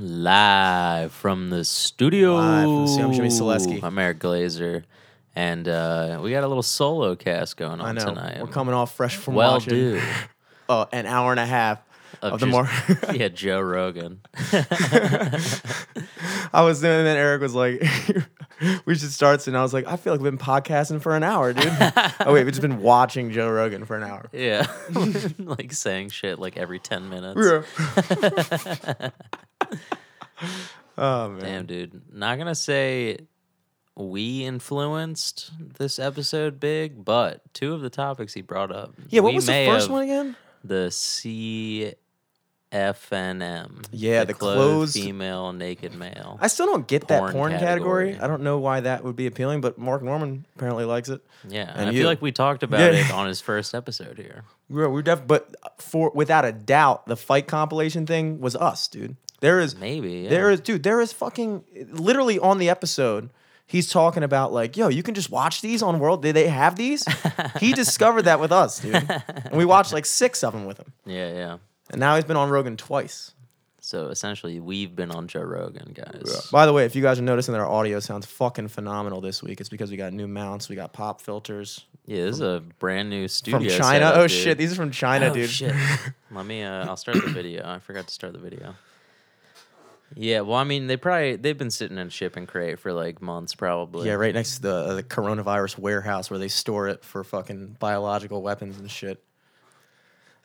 live from the studio. Live from the studio. I'm Jimmy Selesky. I'm Eric Glazer, and uh, we got a little solo cast going on I know. tonight. We're coming off fresh from well, watching dude. uh, an hour and a half of, Of the more. yeah, Joe Rogan. I was doing, and then Eric was like, "We should start." soon." I was like, "I feel like we've been podcasting for an hour, dude." oh wait, we've just been watching Joe Rogan for an hour. Yeah, like saying shit like every ten minutes. oh man. Damn, dude. Not gonna say we influenced this episode big, but two of the topics he brought up. Yeah, what was the first have- one again? The CFNM. Yeah, the clothed closed- female naked male. I still don't get that Porn porn category. category. I don't know why that would be appealing, but Mark Normand apparently likes it. yeah, and I you. feel like we talked about Yeah. it on his first episode here. We're, we're def- but for without a doubt, the fight compilation thing was us, dude. There is Maybe. Yeah. There is, dude. There is fucking literally on the episode. He's talking about like, yo, you can just watch these on World. Did they have these? he discovered that with us, dude. And we watched like six of them with him. Yeah, yeah. And now he's been on Rogan twice. So essentially, we've been on Joe Rogan, guys. By the way, if you guys are noticing that our audio sounds fucking phenomenal this week, it's because we got new mounts, we got pop filters Yeah, this is a brand new studio from China. setup, oh dude. shit, these are from China, oh, dude. Shit. Let me. Uh, I'll start the video. I forgot to start the video. Yeah, well, I mean, they probably they've been sitting in a shipping crate for like months, probably. Yeah, right next to the uh, the coronavirus warehouse where they store it for fucking biological weapons and shit.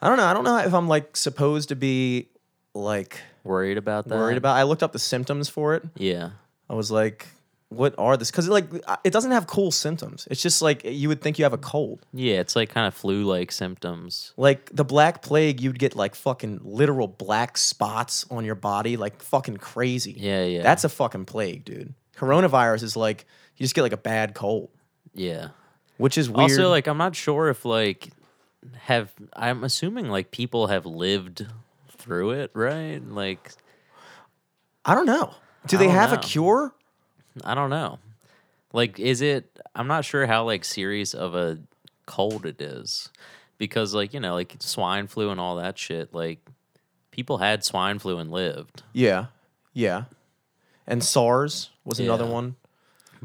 I don't know. I don't know if I'm like supposed to be like Worried about that? worried about. I looked up the symptoms for it. Yeah, I was like, what are this? Because like it doesn't have cool symptoms. It's just like you would think you have a cold. yeah. It's like kind of flu-like symptoms. Like the black plague, you'd get like fucking literal black spots on your body, like fucking crazy. Yeah, yeah. That's a fucking plague, dude. Coronavirus is like you just get like a bad cold, yeah. which is weird. Also, like, I'm not sure if like have I'm assuming like people have lived through it, right? Like, I don't know. Do I they have a cure? I don't know. Like, is it? I'm not sure how like serious of a cold it is, because like you know, like swine flu and all that shit. Like, people had swine flu and lived. Yeah, yeah. And SARS was another one.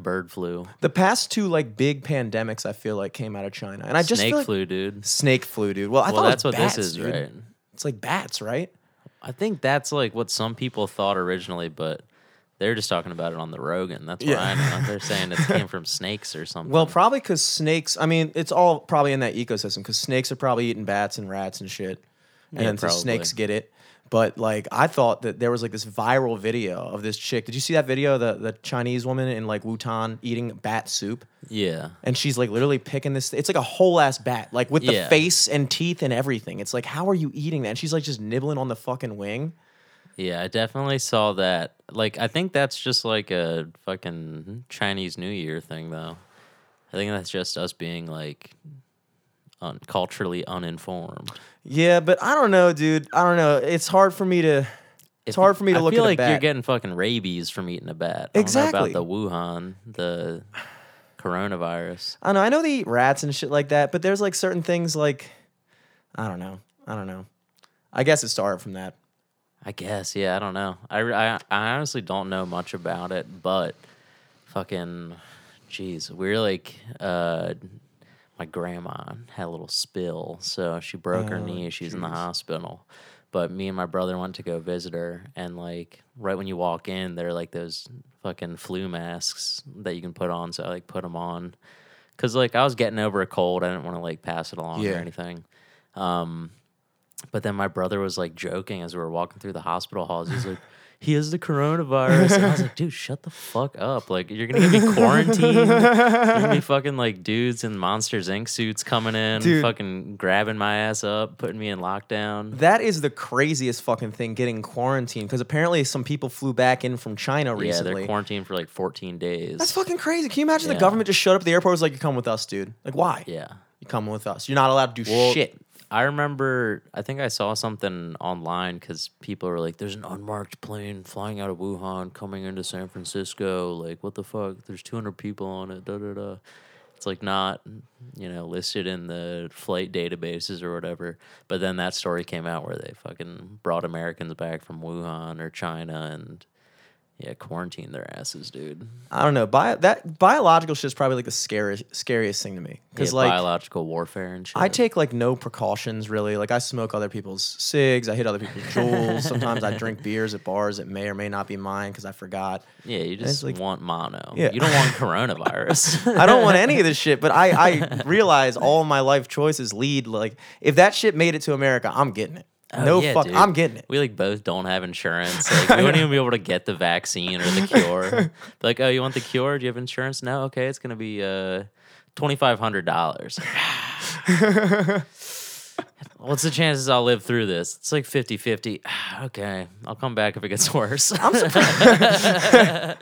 Bird flu, The past two like big pandemics, I feel like came out of China, and I just snake feel like flu, dude. snake flu, dude. Well, I well, thought that's what bats, this is, dude. right? It's like bats, right? I think that's like what some people thought originally, but they're just talking about it on the Rogan. That's what Yeah. I know. They're saying it came from snakes or something. Well, probably because snakes. I mean, it's all probably in that ecosystem because snakes are probably eating bats and rats and shit, and Yeah, then the snakes get it. But like, I thought that there was like this viral video of this chick. Did you see that video? The the Chinese woman in like Wuhan eating bat soup. yeah, and she's like literally picking this. It's like a whole ass bat, like with the Yeah. face and teeth and everything. It's like, how are you eating that? And she's like just nibbling on the fucking wing. yeah, I definitely saw that. Like, I think that's just like a fucking Chinese New Year thing, though. I think that's just us being like un- culturally uninformed. Yeah, but I don't know, dude. I don't know. It's hard for me to. It's hard for me to I look feel at a like you're getting fucking rabies from eating a bat. I don't Exactly. know about the Wuhan, the coronavirus. I know. I know they eat rats and shit like that, but there's like certain things like, I don't know. I don't know. I guess it started from that. I guess, yeah. I don't know. I, I, I honestly don't know much about it, but fucking, jeez, we're like, uh, my grandma had a little spill, so she broke her Oh, knee. She's in the jeez. hospital. But me and my brother went to go visit her, and like right when you walk in, there are like those fucking flu masks that you can put on. So I like put them on, cause like I was getting over a cold. I didn't want to like pass it along Yeah. or anything. Um, but then my brother was like joking as we were walking through the hospital halls. He's like, he has the coronavirus. And I was like, dude, shut the fuck up. Like, you're going to get me quarantined. Going to be fucking like dudes in Monsters Inc. suits coming in, Dude. fucking grabbing my ass up, putting me in lockdown. That is the craziest fucking thing, getting quarantined. Because apparently some people flew back in from China recently. Yeah, they're quarantined for like 14 days. That's fucking crazy. Can you imagine Yeah. the government just showed up at the airport? Was like, "You come with us, dude." Like, why? yeah. You come with us. You're not allowed to do Well, shit. I remember, I think I saw something online because people were like, there's an unmarked plane flying out of Wuhan coming into San Francisco. Like, what the fuck? There's 200 people on it. Da da da. It's like not, you know, listed in the flight databases or whatever. But then that story came out where they fucking brought Americans back from Wuhan or China and yeah, quarantine their asses, dude. I don't know. Bio, that biological shit's probably like the scariest scariest thing to me because Yeah, like biological warfare and shit. I take like no precautions really. Like I smoke other people's cigs, I hit other people's Juuls. Sometimes I drink beers at bars that may or may not be mine because I forgot. yeah, you just like- want mono. Yeah. You don't want coronavirus. I don't want any of this shit, but I I realize all my life choices lead like if that shit made it to America, I'm getting it. Oh, no yeah, fuck, dude. I'm getting it. We like both don't have insurance. Like we wouldn't even be able to get the vaccine or the cure. Like, oh, you want the cure? Do you have insurance? No. Okay, it's gonna be uh twenty five hundred dollars. What's the chances I'll live through this? It's like 50-50. okay, I'll come back if it gets worse. I'm surprised.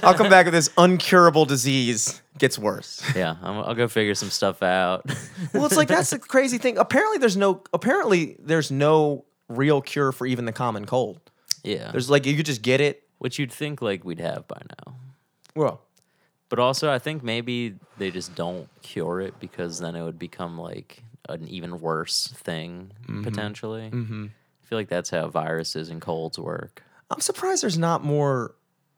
I'll come back if this uncurable disease gets worse. yeah, I'm, I'll go figure some stuff out. Well, it's like that's the crazy thing. Apparently, there's no apparently there's no real cure for even the common cold. yeah, There's like you could just get it. which you'd think like we'd have by now. Well, But also, I think maybe they just don't cure it because then it would become like an even worse thing potentially. Mm-hmm. I feel like that's how viruses and colds work. I'm surprised there's not more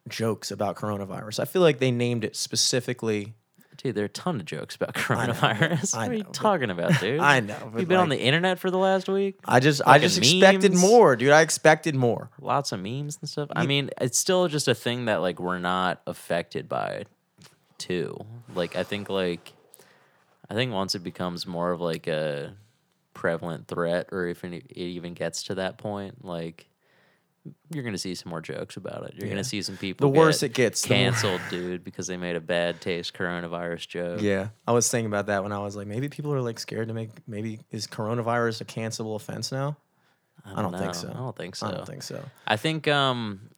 jokes about coronavirus. I feel like they named it specifically. Dude, there are a ton of jokes about coronavirus. I what are you know, talking about, dude? I know, You've been on the internet for the last week. I just I just expected more, dude. I expected more. Lots of memes and stuff. I mean, it's still just a thing that like we're not affected by, too. Like I think like, I think once it becomes more of like a prevalent threat, or if it even gets to that point, like you're gonna see some more jokes about it. You're Yeah. gonna see some people. The worse get it gets, canceled, dude, because they made a bad taste coronavirus joke. Yeah, I was thinking about that when I was like, maybe people are like scared to make. Maybe is coronavirus a cancelable offense now? I don't think so. I don't think so. I don't think so. I think um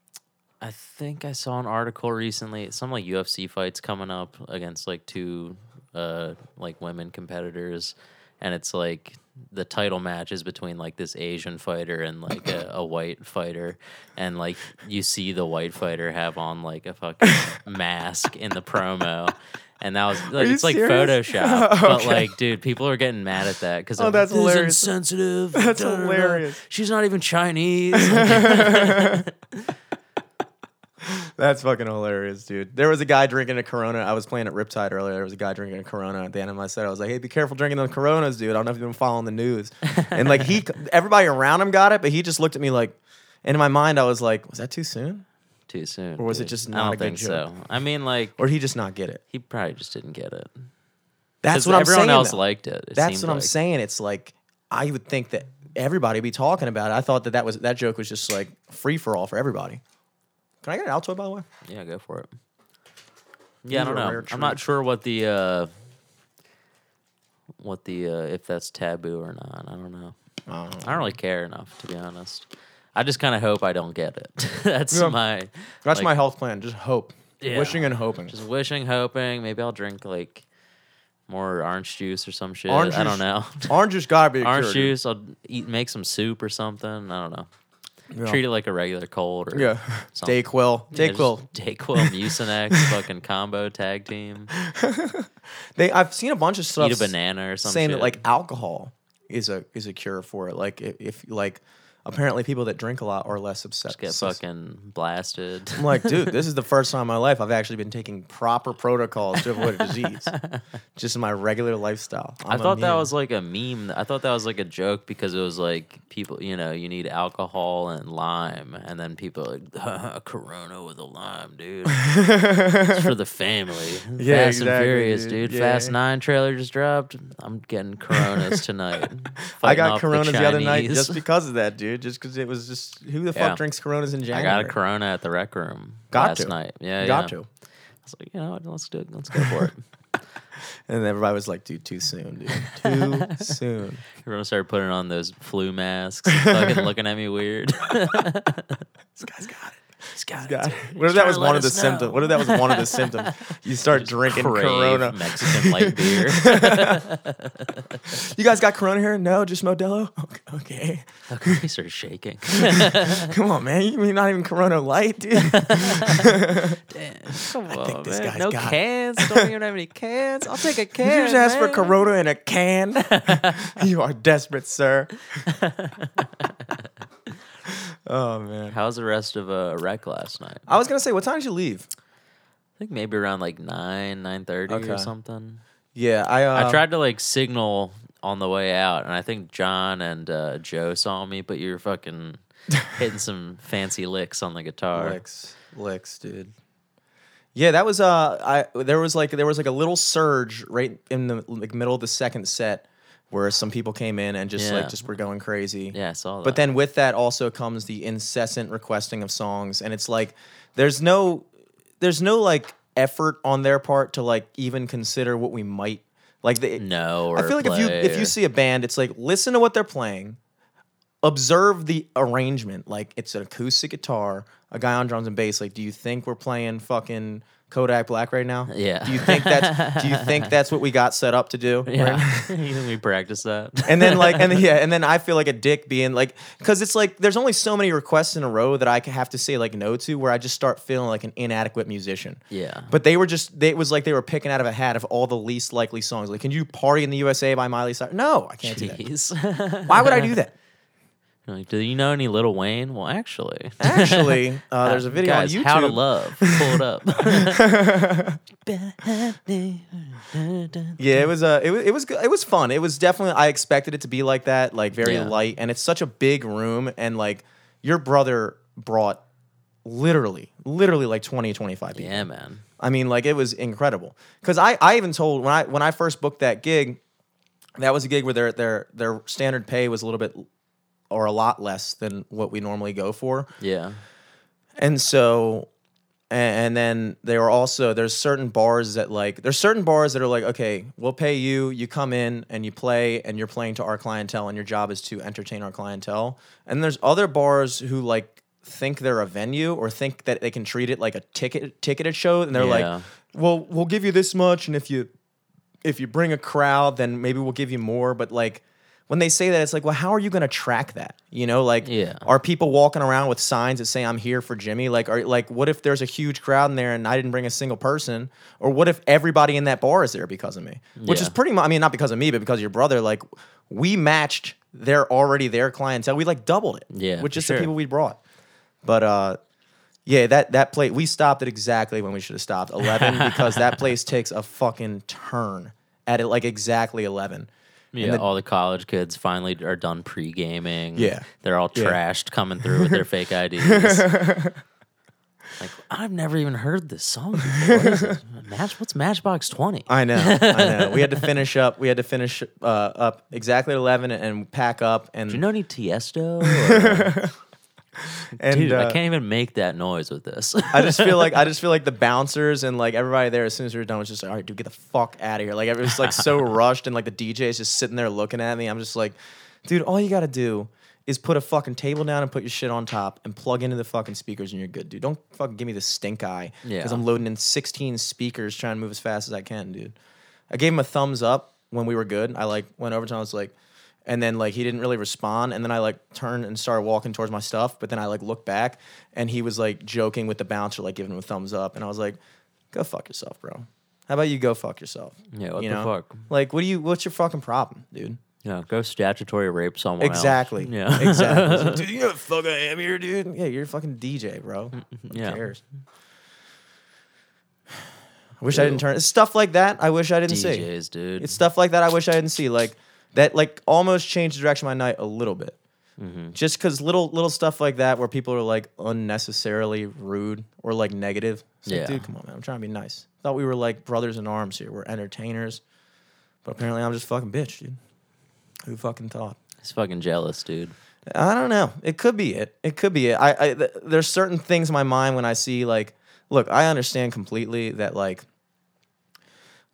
I think I saw an article recently, some like UFC fights coming up against like two uh like women competitors and it's like the title match is between like this Asian fighter and like a, a white fighter and like you see the white fighter have on like a fucking mask in the promo and that was like it's like serious? Photoshop, but Okay. like, dude, people are getting mad at that because Oh, that's hilarious. insensitive. That's da, da, da. hilarious. She's not even Chinese. That's fucking hilarious, dude. There was a guy drinking a Corona. I was playing at Riptide earlier. There was a guy drinking a Corona at the end of my set. I was like, "Hey, be careful drinking those Coronas, dude." I don't know if you've been following the news. And like he, everybody around him got it, but he just looked at me like. And in my mind, I was like, "Was that too soon?" Too soon. Or was it dude. just I not don't a good think joke? so. I mean, like, Or did he just not get it? he probably just didn't get it. That's what I'm everyone saying. else though. liked it. it That's what I'm saying. It's like I would think that everybody would be talking about it. I thought that that was that joke was just like free for all for everybody. Can I get an Altoid by the way? Yeah, go for it. Yeah, I don't know. I'm not sure what the uh, what the uh, if that's taboo or not. I don't know. I don't. I don't really care enough to be honest. I just kind of hope I don't get it. that's Yeah. my That's like, my health plan. Just hope, Yeah. wishing and hoping. just wishing, hoping. Maybe I'll drink like more orange juice or some shit. Orange I don't juice- know. Orange juice gotta be a orange cure, dude. juice. I'll eat, make some soup or something. I don't know. Yeah. Treat it like a regular cold or Yeah, something. Dayquil, Yeah, Dayquil. just Dayquil, Mucinex, fucking combo tag team. They, I've seen a bunch of stuff Eat a banana or something. saying that like alcohol is a is a cure for it. Like if, if like apparently people that drink a lot are less upset. get fucking blasted. I'm like, dude, this is the first time in my life I've actually been taking proper protocols to avoid a disease. Just in my regular lifestyle. I I'm thought that was like a meme. I thought that was like a joke because it was like people, you know, you need alcohol and lime, and then people are like Corona with a lime, dude. it's for the family. Yeah, Fast and exactly, Furious, dude. dude. Fast Nine trailer just dropped. I'm getting Coronas tonight. I got Coronas the, other night just because of that, dude. Just because it was just who the fuck Yeah. drinks Coronas in January? I January? got a Corona at the rec room Got last to. night. Yeah, Got yeah. to. I was like, you know what? Let's do it. Let's go for it. And everybody was like, dude, too soon, dude. Too soon. Everyone started putting on those flu masks, fucking looking at me weird. This guy's got it. He's got What if that was one of the know. symptoms? What if that was one of the symptoms? You start drinking Crave Corona. Mexican light beer. You guys got Corona here? No, just Modelo. Okay. Okay, he started shaking. Come on, man. You mean not even Corona Light, dude? Damn, come on, think this man. guy's no got cans. Don't even have any cans. I'll take a can. you just asked for. Corona in a can. you are desperate, sir. Oh man. How's the rest of a uh, rec last night? I was gonna say, what time did you leave? I think maybe around like nine, nine thirty Okay. or something. Yeah, I. Uh, I tried to like signal on the way out, and I think John and uh, Joe saw me, but you were fucking hitting some fancy licks on the guitar. licks, licks, dude. Yeah, that was uh, I there was like there was like a little surge right in the like middle of the second set where some people came in and just Yeah. like just were going crazy. Yeah, I saw that. But then with that also comes the incessant requesting of songs, and it's like there's no there's no like effort on their part to like even consider what we might like. They, no, I feel like if you if you see a band, it's like listen to what they're playing, observe the arrangement. Like it's an acoustic guitar, a guy on drums and bass. Like, do you think we're playing fucking Kodak Black right now? Yeah. Do you think that's Do you think that's what we got set up to do? right yeah, you think we practice that? and then like and then, yeah and then i feel like a dick being like because it's like there's only so many requests in a row that i have to say like no to where i just start feeling like an inadequate musician Yeah. but they were just they, it was like they were picking out of a hat of all the least likely songs like can you party in the usa by miley cyrus no i can't do that why would i do that like, do you know any Little Wayne? Well, actually, actually uh, there's a video Guys, on youtube How to Love. Pull it up. Yeah, it was uh, it was it was. It was fun. It was definitely I expected it to be like that, like very Yeah. light, and it's such a big room, and like your brother brought literally, literally like 20, 25 people. yeah, man. I mean, like it was incredible. Because I, I even told when I when I first booked that gig, that was a gig where their their their standard pay was a little bit or a lot less than what we normally go for. Yeah. And so, and, then they are also there's certain bars that like there's certain bars that are like okay we'll pay you you come in and you play and you're playing to our clientele and your job is to entertain our clientele and there's other bars who like think they're a venue or think that they can treat it like a ticket ticketed show and they're Yeah. like well we'll give you this much and if you if you bring a crowd then maybe we'll give you more but like when they say that it's like well how are you going to track that you know like Yeah. are people walking around with signs that say I'm here for Jimmy? Like, are like, what if there's a huge crowd in there and I didn't bring a single person? Or what if everybody in that bar is there because of me? Which is pretty much, I mean, not because of me, but because of your brother. Like, we matched their already their clientele. We like doubled it. Yeah, with for just sure. the people we brought. But uh, yeah, that that place we stopped at exactly when we should have stopped eleven because that place takes a fucking turn at it like exactly eleven. Yeah, the- all the college kids finally are done pre gaming. Yeah. They're all Yeah. trashed coming through with their fake IDs. like, I've never even heard this song before. What? Match, what's Matchbox 20? I know, I know. We had to finish up. We had to finish uh, up exactly at eleven and pack up. And Do you know any Tiesto? Or- and Dude, uh, I can't even make that noise with this. I just feel like I just feel like the bouncers and like everybody there as soon as we were done was just like, all right, dude, get the fuck out of here. Like it was like so rushed and like the DJ is just sitting there looking at me. I'm just like, dude, all you gotta do is put a fucking table down and put your shit on top and plug into the fucking speakers and you're good, dude. Don't fucking give me the stink eye. Because Yeah. I'm loading in 16 speakers trying to move as fast as I can, dude. I gave him a thumbs up when we were good. I like went over to him, I was like, and then like he didn't really respond. And then I like turned and started walking towards my stuff. But then I like looked back and he was like joking with the bouncer, like giving him a thumbs up. And I was like, go fuck yourself, bro. How about you go fuck yourself? Yeah, what you the know? fuck? Like, what do you? What's your fucking problem, dude? yeah, go statutory rape someone else. Exactly. Yeah. Exactly. dude, you know fuck I am here, dude? Yeah, you're a fucking DJ, bro. Mm-hmm. Who Yeah. cares? I wish I didn't turn. It's stuff like that. I wish I didn't see. DJs, dude. It's stuff like that I wish I didn't see. Like that, like almost changed the direction of my night a little bit. Mm-hmm. Just because little little stuff like that where people are like unnecessarily rude or like negative. It's like, Yeah. dude, come on, man. I'm trying to be nice. Thought we were like brothers in arms here. We're entertainers, but apparently I'm just fucking bitch, dude. Who fucking thought? He's fucking jealous, dude. I don't know. It could be it. It could be it. I, I th- there's certain things in my mind when I see like, look, I understand completely that like,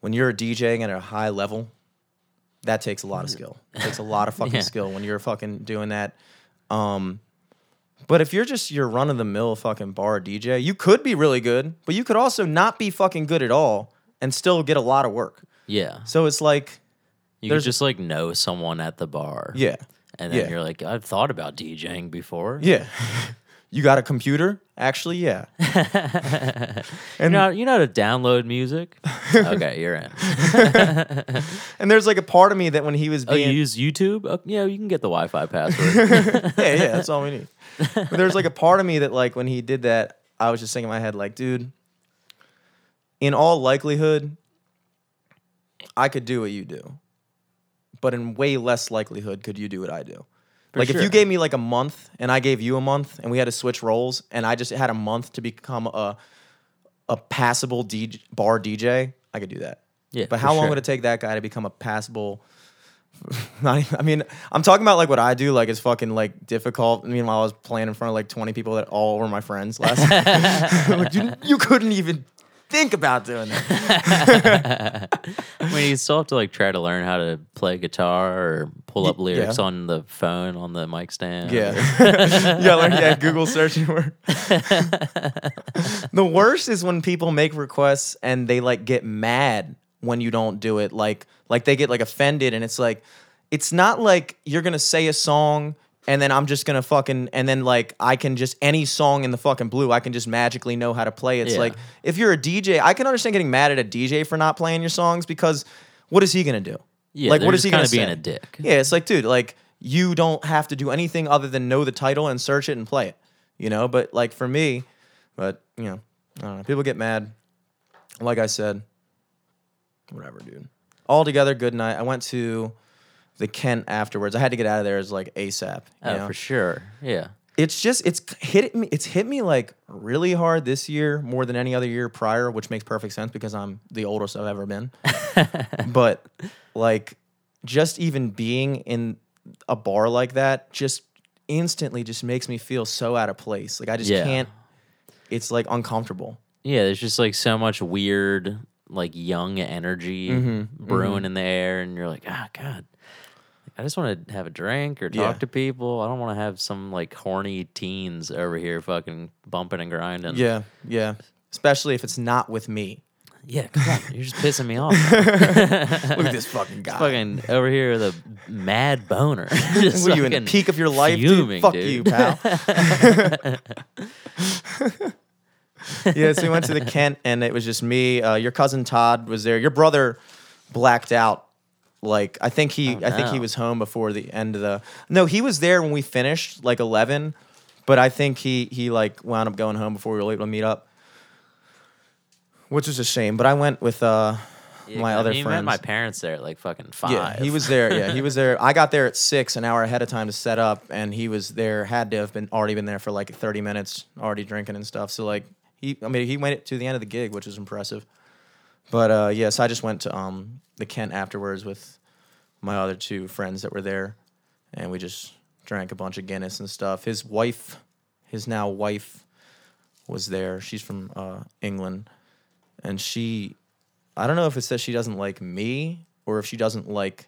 when you're DJing at a high level, that takes a lot of skill. It takes a lot of fucking Yeah. skill when you're fucking doing that. Um, But if you're just your run of the mill fucking bar DJ, you could be really good, but you could also not be fucking good at all and still get a lot of work. Yeah. So it's like, You could just like know someone at the bar. yeah, And then yeah. you're like, I've thought about DJing before. yeah. you got a computer? Actually, yeah. You know, you know how to download music? okay, you're in. And there's like a part of me that when he was being. Oh, you use YouTube? Oh, yeah, you can get the Wi Fi password. yeah, yeah, that's all we need. But there's like a part of me that like when he did that, I was just thinking in my head, like, dude, in all likelihood, I could do what you do. But in way less likelihood could you do what I do. Like if you gave me like a month and I gave you a month and we had to switch roles and I just had a month to become a a passable DJ, bar DJ, I could do that. Yeah, But how long sure. would it take that guy to become a passable not even, I mean, I'm talking about like what I do, like it's fucking like difficult. Meanwhile, I was playing in front of like 20 people that all were my friends last. like, you, you couldn't even think about doing that. I mean, you still have to like try to learn how to play guitar or pull up lyrics yeah. on the phone on the mic stand. Yeah, yeah, learn yeah. Google searching word. the worst is when people make requests and they like get mad when you don't do it. Like, like they get like offended, and it's like, it's not like you're gonna say a song and then I'm just gonna fucking and then like I can just any song in the fucking blue I can just magically know how to play. It's Yeah. like if you're a DJ, I can understand getting mad at a DJ for not playing your songs because what is he gonna do? Yeah, like what is he gonna kinda being a dick. Yeah, it's like, dude, like you don't have to do anything other than know the title and search it and play it. You know, but like for me, but you know, I don't know. People get mad. Like I said, whatever, dude. All together, good night. I went to the Kent afterwards. I had to get out of there as like ASAP. You Oh, know? for sure. Yeah. It's just it's hit me. It's hit me like really hard this year more than any other year prior, which makes perfect sense because I'm the oldest I've ever been. but like, just even being in a bar like that just instantly just makes me feel so out of place. Like I just Yeah. can't. It's like uncomfortable. Yeah, there's just like so much weird, like young energy Mm-hmm, brewing in the air, and you're like, ah, God, I just want to have a drink or talk Yeah. to people. I don't want to have some like horny teens over here fucking bumping and grinding. Yeah, yeah. Especially if it's not with me. yeah, come on, you're just pissing me off. Look at this fucking guy. fucking over here, the mad boner. just are you in the peak of your life, fuming, dude? Fuck dude. you, pal. yeah, so we went to the Kent, and it was just me. Uh, your cousin Todd was there. Your brother blacked out. Like I think he, Oh, I think he was home before the end of the. No, he was there when we finished, like eleven. But I think he he like wound up going home before we were able to meet up, which was a shame. But I went with uh, Yeah, my other he friends. met my parents there at like fucking five. Yeah, he was there. Yeah, he was there. I got there at six, an hour ahead of time to set up, and he was there. Had to have been already been there for like thirty minutes, already drinking and stuff. So like he, I mean, he went to the end of the gig, which was impressive. But uh, yes, I just went to um, the Kent afterwards with my other two friends that were there, and we just drank a bunch of Guinness and stuff. His wife, his now wife, was there. She's from uh, England, and she I don't know if it says she doesn't like me or if she doesn't like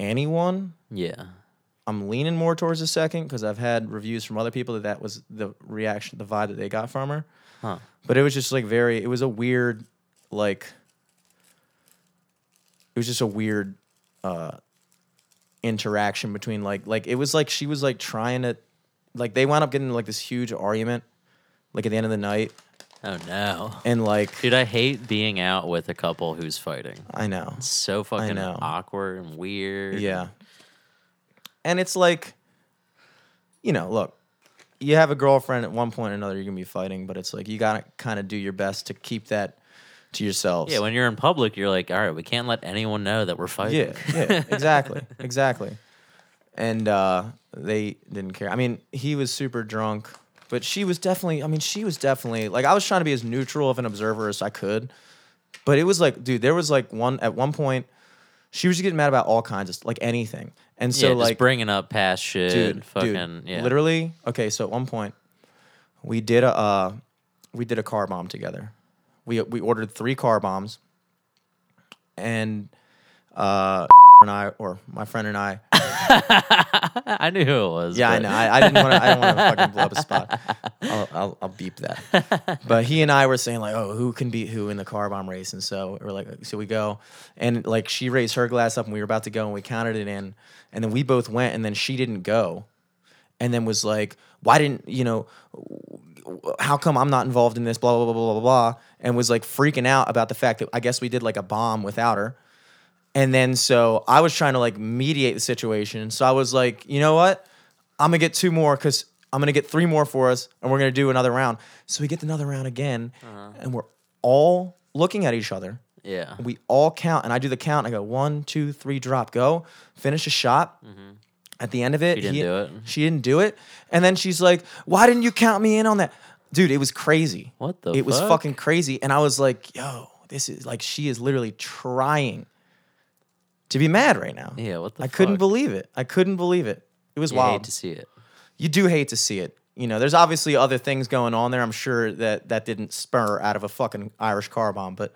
anyone. Yeah. I'm leaning more towards the second because I've had reviews from other people that that was the reaction, the vibe that they got from her. Huh. But it was just like very, it was a weird, like, it was just a weird uh, interaction between like, like it was like she was like trying to, like they wound up getting like this huge argument, like at the end of the night, Oh no. and like Dude, I hate being out with a couple who's fighting. I know, It's so fucking know. awkward and weird. Yeah. And it's like, you know, look, you have a girlfriend at one point or another, you're going to be fighting, but it's like you got to kind of do your best to keep that to yourselves. Yeah, when you're in public, you're like, all right, we can't let anyone know that we're fighting. yeah, yeah, exactly. Exactly. And uh, they didn't care. I mean, he was super drunk, but she was definitely, I mean, she was definitely, like, I was trying to be as neutral of an observer as I could. But it was like, dude, there was like one, at one point, she was just getting mad about all kinds of, like, anything. And so, yeah, just like, bringing up past shit. dude, fucking, dude, yeah. literally. Okay, so at one point, we did a uh, we did a car bomb together. We we ordered three car bombs, and uh, and I, or my friend and I. I knew who it was. Yeah, I know. I, I didn't want to. I don't want to fucking blow up a spot. I'll, I'll, I'll beep that. But he and I were saying like, oh, who can beat who in the car bomb race? And so we're like, so we go, and like she raised her glass up, and we were about to go, and we counted it in, and then we both went, and then she didn't go, and then was like, why didn't you know? How come I'm not involved in this? Blah blah blah blah blah blah, and was like freaking out about the fact that I guess we did like a bomb without her. And then so I was trying to like mediate the situation. So I was like, you know what? I'm gonna get two more because I'm gonna get three more for us, and we're gonna do another round. So we get another round again, uh-huh. and we're all looking at each other. Yeah. We all count, and I do the count. I go one, two, three, drop, go. Finish a shot. Mm-hmm. At the end of it, She didn't he- do it? She didn't do it, and then she's like, "Why didn't you count me in on that?" Dude, it was crazy. What the It was fucking crazy, and I was like, "Yo, this is like she is literally trying to be mad right now." Yeah, what the I couldn't believe it. I couldn't believe it. It was You wild hate to see it. you do hate to see it. You know, there's obviously other things going on there. I'm sure that that didn't spur out of a fucking Irish car bomb, but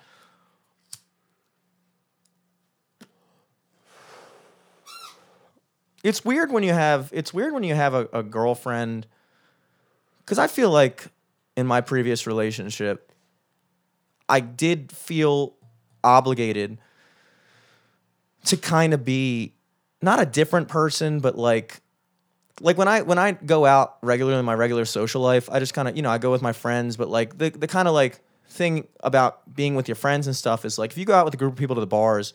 it's weird when you have it's weird when you have a, a girlfriend because I feel like in my previous relationship, I did feel obligated to kind of be not a different person, but like like when I when I go out regularly in my regular social life, I just kind of you know I go with my friends, but like the the kind of like thing about being with your friends and stuff is like if you go out with a group of people to the bars,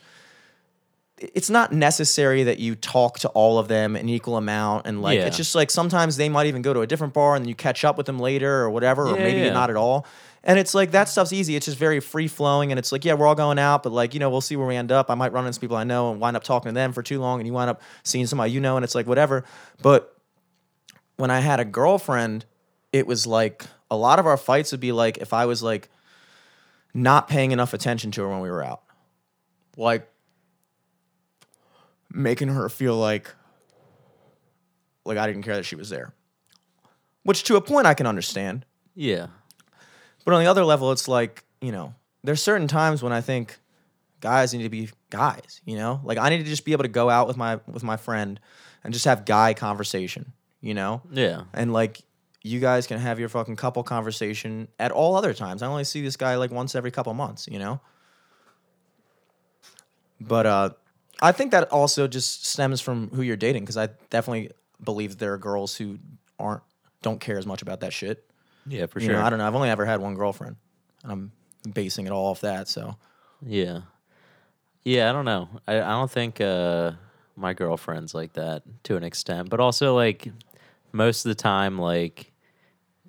it's not necessary that you talk to all of them an equal amount and like Yeah. it's just like sometimes they might even go to a different bar and then you catch up with them later or whatever or Yeah, maybe yeah. not at all. And it's like that stuff's easy. It's just very free flowing and it's like yeah, we're all going out, but like you know, we'll see where we end up. I might run into people I know and wind up talking to them for too long and you wind up seeing somebody you know and it's like whatever. But when I had a girlfriend, it was like a lot of our fights would be like if I was like not paying enough attention to her when we were out. Like making her feel like like I didn't care that she was there. Which to a point I can understand. Yeah. But on the other level, it's like, you know, there's certain times when I think guys need to be guys, you know? Like I need to just be able to go out with my with my friend and just have guy conversation, you know? Yeah. And like you guys can have your fucking couple conversation at all other times. I only see this guy like once every couple months, you know? But uh I think that also just stems from who you're dating because I definitely believe there are girls who aren't don't care as much about that shit. Yeah, for You sure. know, I don't know. I've only ever had one girlfriend, and I'm basing it all off that. So Yeah. Yeah, I don't know. I, I don't think uh, my girlfriend's like that to an extent. But also like most of the time, like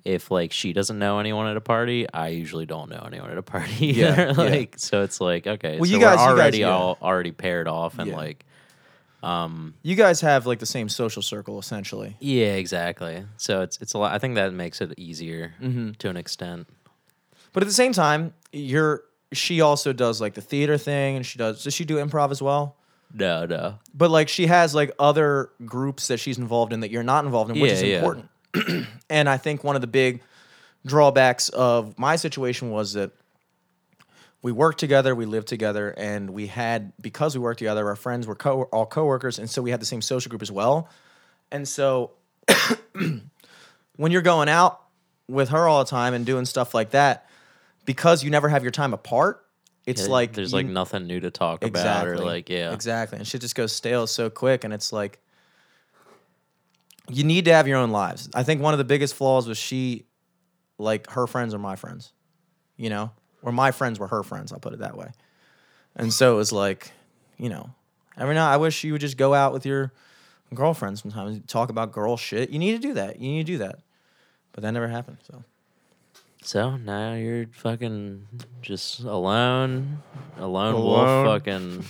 if like she doesn't know anyone at a party, I usually don't know anyone at a party Yeah, either. yeah. like so it's like, okay, Well, so you guys- we're you guys- already yeah. all already paired off and like um you guys have like the same social circle essentially. yeah, exactly. So it's it's a lot I think that makes it easier Mm-hmm. to an extent. But at the same time, you're she also does like the theater thing, and she does. Does she do improv as well? No, no. But like she has like other groups that she's involved in that you're not involved in, which Yeah, is yeah. important. and I think one of the big drawbacks of my situation was that we worked together, we lived together, and we had because we worked together, our friends were co- all coworkers, and so we had the same social group as well. And so when you're going out with her all the time and doing stuff like that, because you never have your time apart, it's Yeah, like there's you- like nothing new to talk about or like yeah. Exactly. And shit just goes stale so quick. And it's like, you need to have your own lives. I think one of the biggest flaws was she, like, her friends are my friends, you know, or my friends were her friends. I'll put it that way. And so it was like, you know, every now I wish you would just go out with your girlfriend sometimes, talk about girl shit. You need to do that. You need to do that. But that never happened. So So now you're fucking just alone, alone, Alone. wolf, fucking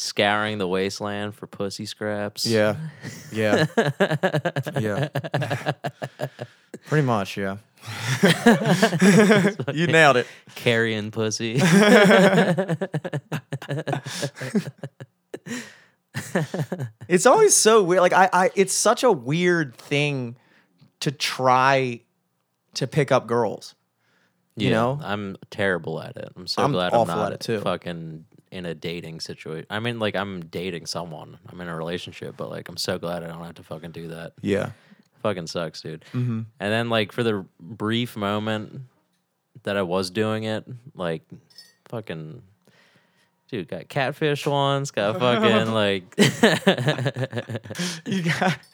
scouring the wasteland for pussy scraps. yeah, yeah, yeah. Pretty much, yeah. you nailed it. carrying pussy. It's always so weird. Like I, I, it's such a weird thing to try to pick up girls. You Yeah, know? I'm terrible at it. I'm so I'm glad I'm not at it, too. fucking in a dating situation. I mean, like I'm dating someone. I'm in a relationship, but like I'm so glad I don't have to fucking do that. Yeah. Fucking sucks, dude. Mm-hmm. And then like for the brief moment that I was doing it, like fucking dude got catfish once, got fucking like You got.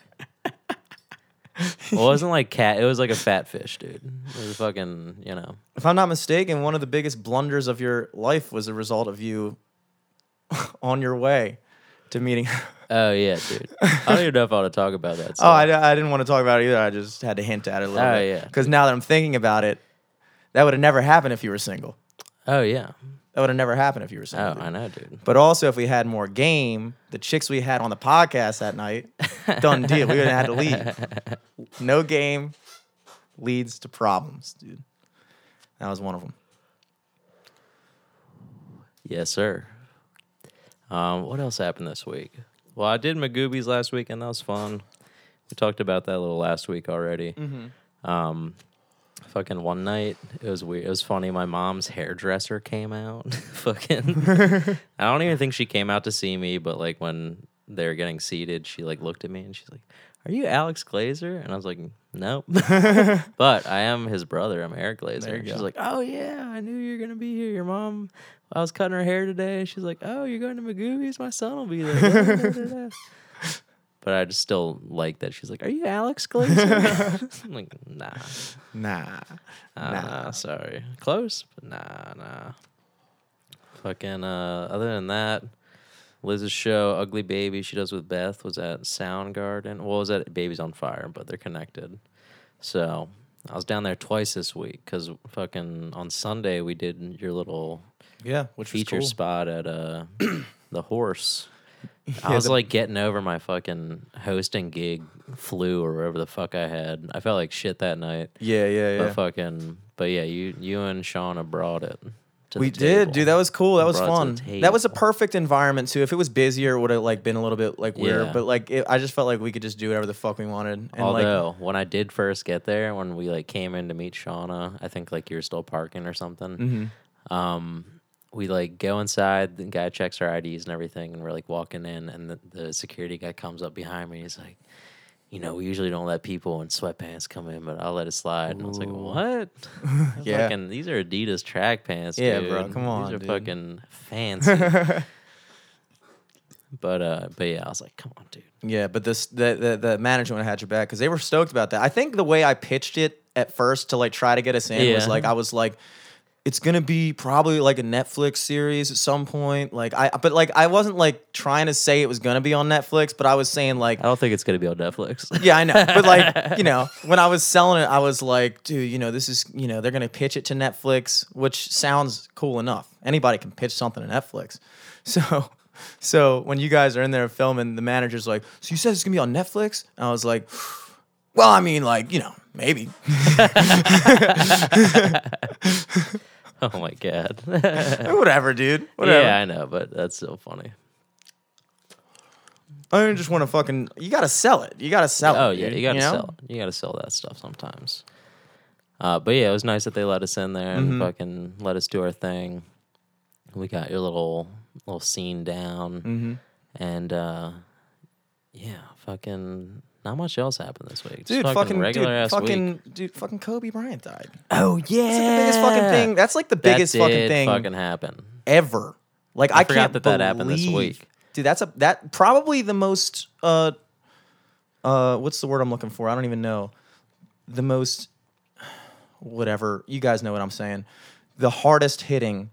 Well, it wasn't like cat. It was like a fat fish, dude. It was fucking, you know. If I'm not mistaken, one of the biggest blunders of your life was a result of you on your way to meeting. Oh yeah, dude. I don't even know if I want to talk about that. Oh, I. I didn't want to talk about it either. I just had to hint at it a little Oh, bit. yeah. Because now that I'm thinking about it, that would have never happened if you were single. oh yeah. That would have never happened if you were Oh, single. dude. I know, dude. But also, if we had more game, the chicks we had on the podcast that night, done deal. We would have had to leave. No game leads to problems, dude. That was one of them. Yes, sir. Um, what else happened this week? Well, I did Magooby's last week, and that was fun. We talked about that a little last week already. Um, fucking one night, it was weird. It was funny. My mom's hairdresser came out. fucking, I don't even think she came out to see me, but like when they were getting seated, she like looked at me and she's like, "Are you Alex Glazer?" And I was like, "Nope." but I am his brother. I'm Eric Glazer. She's go. like, "Oh yeah, I knew you were gonna be here. Your mom, I was cutting her hair today. And she's like, "Oh, you're going to Magooby's? My son will be there." but I just still like that. She's like, "Are you Alex Glazer?" I'm like, "Nah, Nah. nah, Nah. sorry, close, but nah, nah." Fucking. Uh, other than that, Liz's show, Ugly Baby, she does with Beth, was at Soundgarden. Well, was at Babies on Fire, but they're connected. So I was down there twice this week because fucking on Sunday we did your little Yeah, which was feature cool. spot at uh the horse. I Yeah, was the- like getting over my fucking hosting gig flu or whatever the fuck I had. I felt like shit that night. Yeah, yeah, But yeah. fucking but yeah, you you and Shauna brought it. We did, dude. That was cool. That was Brought it to fun. That was a perfect environment too. If it was busier, it would have like been a little bit like weird. Yeah. But like, it, I just felt like we could just do whatever the fuck we wanted. And like, Although when I did first get there, when we like came in to meet Shauna, I think like you were still parking or something. Mhm. Um, we like go inside. The guy checks our IDs and everything, and we're like walking in, and the, the security guy comes up behind me. He's like, "You know, we usually don't let people in sweatpants come in, but I'll let it slide." And I was like, "What? Yeah. Fucking, these are Adidas track pants, Yeah, dude. bro, come on, These are dude." fucking fancy." but uh, but yeah, I was like, "Come on, dude." Yeah, but this the the, the management had your back because they were stoked about that. I think the way I pitched it at first to like try to get us in was like I was like, it's gonna be probably like a Netflix series at some point. Like I, but like I wasn't like trying to say it was gonna be on Netflix, but I was saying like. I don't think it's gonna be on Netflix. Yeah, I know. But like, you know, when I was selling it, I was like, dude, you know, this is, you know, they're to pitch it to Netflix, which sounds cool enough. Anybody can pitch something to Netflix. So, so when you guys are in there filming, the manager's like, so you said it's to be on Netflix? And I was like, well, I mean, like, you know, maybe. oh my god. Whatever, dude. Whatever. Yeah, I know, but that's so funny. I just want to fucking, you got to sell it. You got to sell Oh it. yeah, you gotta know? sell it. You gotta sell that stuff sometimes. Uh, but yeah, it was nice that they let us in there and Mhm. fucking let us do our thing. We got your little little scene down, Mm-hmm. and uh, yeah, fucking not much else happened this week. Just Dude, fucking, regular dude, ass fucking, week. dude, fucking Kobe Bryant died. Oh yeah, That's like the biggest fucking thing. That's like the That biggest fucking thing Fucking happen. ever. Like I I, forgot can't that that happened this week. dude. That's a that probably the most uh uh what's the word I'm looking for? I don't even know. The most whatever you guys know what I'm saying. The hardest hitting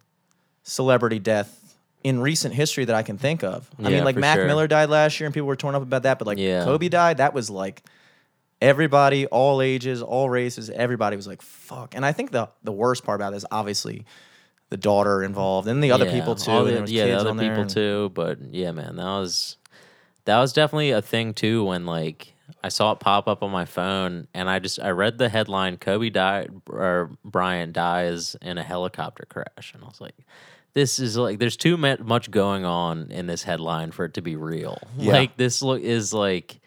celebrity death in recent history that I can think of. I Yeah, mean, like Mac sure. Miller died last year, and people were torn up about that. But like Yeah. Kobe died, that was like everybody, all ages, all races, everybody was like, "Fuck." And I think the the worst part about this, obviously, the daughter involved and the other Yeah, people too. the- yeah, the other people and- too. But yeah, man, that was that was definitely a thing too. When like I saw it pop up on my phone, and I just I read the headline: Kobe died or Bryant dies in a helicopter crash, and I was like. This is like there's too much going on in this headline for it to be real. Yeah. Like this look is like,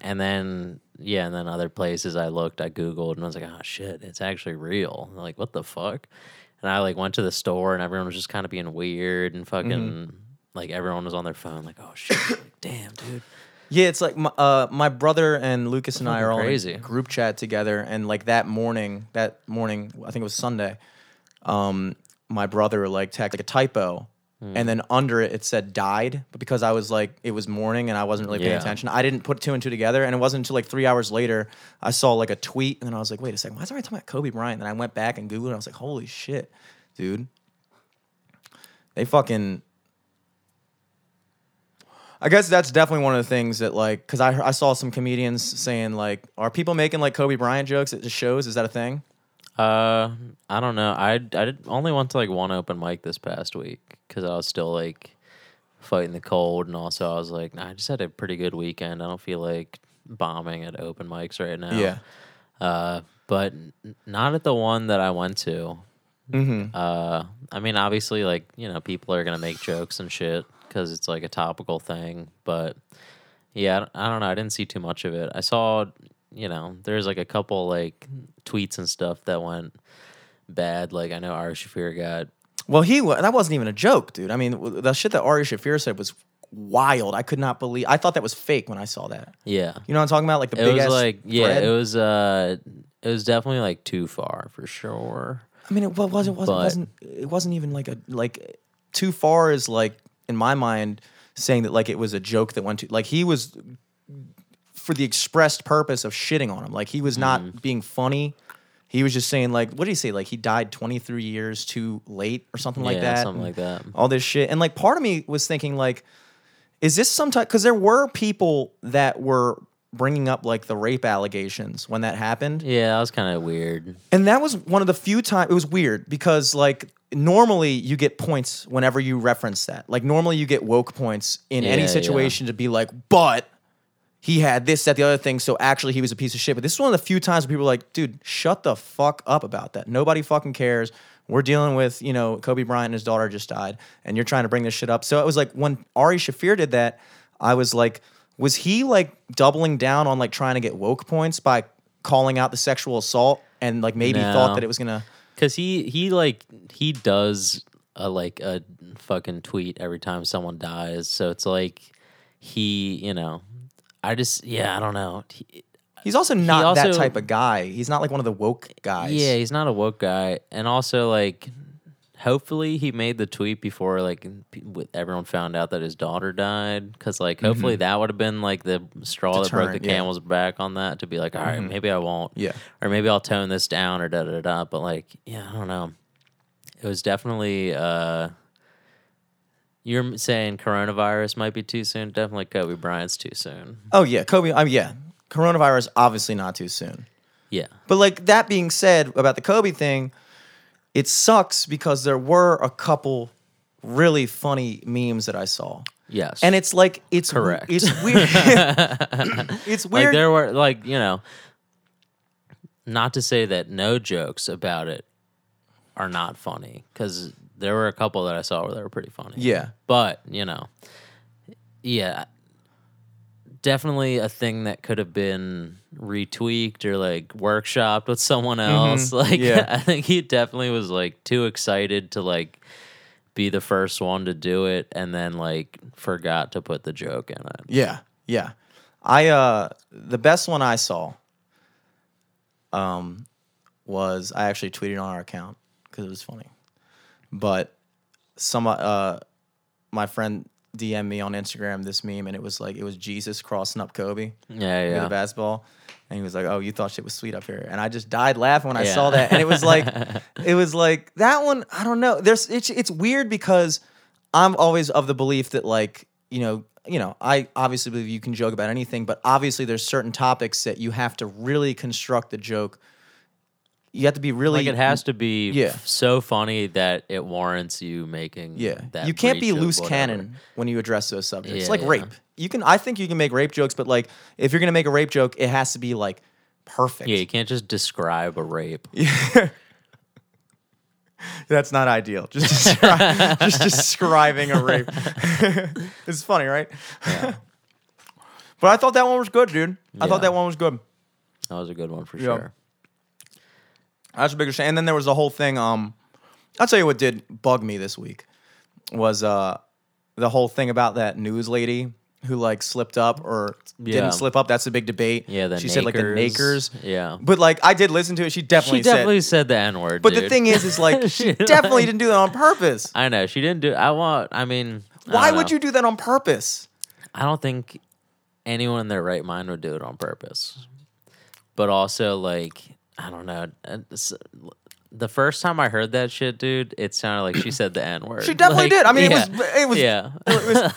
and then yeah, and then other places I looked, I googled, and I was like, oh shit, it's actually real. Like what the fuck? and I like went to the store and everyone was just kind of being weird and fucking Mm-hmm. like everyone was on their phone like oh shit like, damn dude Yeah, it's like my, uh, my brother and Lucas and I are all crazy. a group chat together, and like that morning, that morning, I think it was Sunday. Um, my brother like tagged like a typo, Hmm. and then under it it said died, but because I was like it was morning and I wasn't really paying Yeah. attention, I didn't put two and two together, and it wasn't until like three hours later I saw like a tweet, and then I was like, wait a second, why is everybody talking about Kobe Bryant? And I went back and googled, it, and I was like, holy shit, dude, they fucking I guess that's definitely one of the things that like because I I saw some comedians saying like, are people making like Kobe Bryant jokes at the shows? Is that a thing? Uh I don't know I I did only went to like one open mic this past week because I was still like fighting the cold and also I was like nah, I just had a pretty good weekend I don't feel like bombing at open mics right now Yeah. uh but n- not at the one that I went to Mm-hmm. Uh, I mean, obviously, like you know, people are gonna make jokes and shit because it's like a topical thing. But yeah, I don't know. I didn't see too much of it. I saw, you know, there's like a couple like tweets and stuff that went bad. Like I know Ari Shaffir got. Well, he that wasn't even a joke, dude. I mean, the shit that Ari Shaffir said was wild. I could not believe. I thought that was fake when I saw that. Yeah, You know what I'm talking about? Like the it big was like yeah, thread? it was uh, it was definitely like too far for sure. I mean, it wasn't wasn't But- wasn't it wasn't even like a like too far is like in my mind saying that like it was a joke that went to like he was for the expressed purpose of shitting on him. Like he was not Mm-hmm. being funny. He was just saying like what did he say? Like he died 23 years too late or something like that. something like that. All this shit. And like part of me was thinking like is this some type cuz there were people that were bringing up like the rape allegations when that happened. Yeah, that was kind of weird. And that was one of the few times it was weird because like normally you get points whenever you reference that. Like normally you get woke points in Yeah, any yeah. situation to be like, but he had this, that, the other thing, so actually he was a piece of shit. But this is one of the few times where people are like, dude, shut the fuck up about that. Nobody fucking cares. We're dealing with, you know, Kobe Bryant and his daughter just died, and you're trying to bring this shit up. So it was like when Ari Shaffir did that, I was like, was he like doubling down on like trying to get woke points by calling out the sexual assault and like maybe thought that it was gonna Cause he he like he does a like a fucking tweet every time someone dies. So it's like he, you know, I just yeah, I don't know. He- He's also not that also- type of guy. He's not like one of the woke guys. yeah, he's not a woke guy, and also like, hopefully he made the tweet before like everyone found out that his daughter died. Because like hopefully that would have been like the straw that broke the Deterrent, yeah. camel's back on that to be like, all right, maybe I won't. Yeah. or maybe I'll tone this down or da da da. But like, yeah, I don't know. It was definitely. uh You're saying coronavirus might be too soon. Definitely Kobe Bryant's too soon. Oh yeah, Kobe. I mean, yeah, coronavirus obviously not too soon. Yeah, But like that being said about the Kobe thing, it sucks because there were a couple really funny memes that I saw. yes, And it's like it's Correct. It's weird. it's like weird. there were like you know, not to say that no jokes about it are not funny because there were a couple that I saw where they were pretty funny. yeah. but you know, yeah, definitely a thing that could have been retweaked or like workshopped with someone else. Like, Mm-hmm. Yeah. I think he definitely was like too excited to like be the first one to do it, and then like forgot to put the joke in it. Yeah, yeah. I uh the best one I saw um was I actually tweeted on our account because it was funny. But some uh my friend DM me on Instagram this meme and it was like it was Jesus crossing up Kobe Yeah, with yeah. a basketball. And he was like, "Oh, you thought shit was sweet up here," and I just died laughing when I Yeah. saw that. And it was like, it was like that one. I don't know. There's it's it's weird because I'm always of the belief that like you know you know I obviously believe you can joke about anything, but obviously there's certain topics that you have to really construct the joke. You have to be really Like it has to be Yeah. f- so funny that it warrants you making. Yeah, that you can't be loose cannon when you address those subjects. Yeah, like yeah. rape. You can. I think you can make rape jokes, but like if you're gonna make a rape joke, it has to be like perfect. Yeah, you can't just describe a rape. That's not ideal. Just descri- just describing a rape. it's funny, right? yeah. but I thought that one was good, dude. I thought that one was good. That was a good one for Yeah. sure. That's a bigger shame. And then there was the whole thing. Um, I'll tell you what did bug me this week was uh the whole thing about that news lady who like slipped up or Yeah. didn't slip up. That's a big debate. Yeah, the she said like the Nakers. nakers. Yeah. But like I did listen to it. She definitely, She definitely said. said, the N word. But the thing is, is like she definitely didn't do that on purpose. I know she didn't do. I want. I mean, Why don't would you do that on purpose? I don't think anyone in their right mind would do it on purpose. But also, like, I don't know. The first time I heard that shit, dude, it sounded like she said the N word. She definitely did. I mean, it was- it was- Yeah.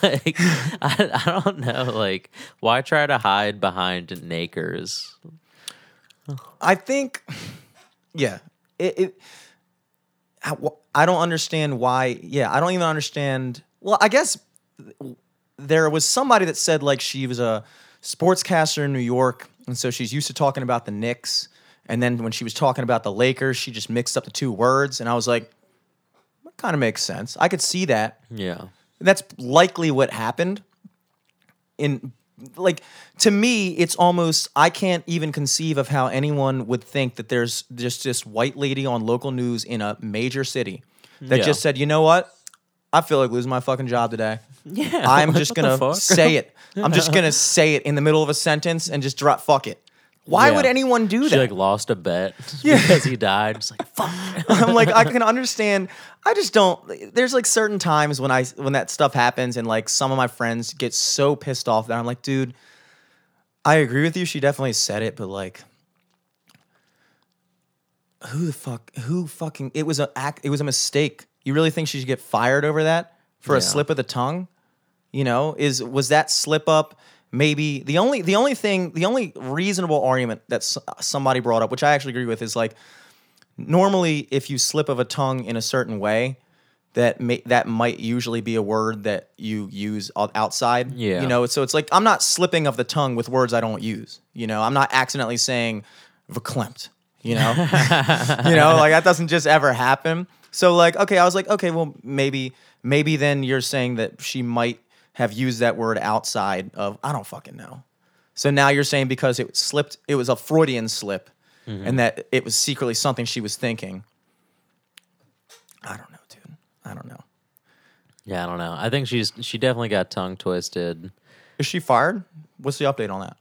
like, I, I don't know. Like, why try to hide behind nakers? I think, yeah, it. it I, I don't understand why. Yeah, I don't even understand. Well, I guess there was somebody that said like she was a sportscaster in New York, and so she's used to talking about the Knicks. And then when she was talking about the Lakers, she just mixed up the two words, and I was like, that kind of makes sense. I could see that. Yeah. That's likely what happened. In like to me, it's almost I can't even conceive of how anyone would think that there's just this white lady on local news in a major city that Yeah. just said, you know what? I feel like losing my fucking job today. Yeah. I'm just gonna say it. I'm just gonna say it in the middle of a sentence and just drop fuck it. Why Yeah. would anyone do that? She that? like lost a bet because he died. It's like fuck. I'm like, I can understand. I just don't. There's like certain times when I when that stuff happens, and like some of my friends get so pissed off that I'm like, dude, I agree with you. She definitely said it, but like, who the fuck? Who fucking? It was a act. It was a mistake. You really think she should get fired over that for a Yeah. slip of the tongue? You know, is was that slip up? Maybe the only the only thing the only reasonable argument that s- somebody brought up, which I actually agree with, is like normally if you slip of a tongue in a certain way that may, that might usually be a word that you use outside Yeah. you know? So it's like i'm not slipping of the tongue with words i don't use you know? I'm not accidentally saying verklempt you know? You know? Like that doesn't just ever happen. So like okay i was like okay well maybe maybe then you're saying that she might have used that word outside of i don't fucking know. So now you're saying because it slipped it was a freudian slip mm-hmm. and that it was secretly something she was thinking. I don't know dude. I don't know. Yeah, I don't know. I think she's she definitely got tongue twisted. is she fired? What's the update on that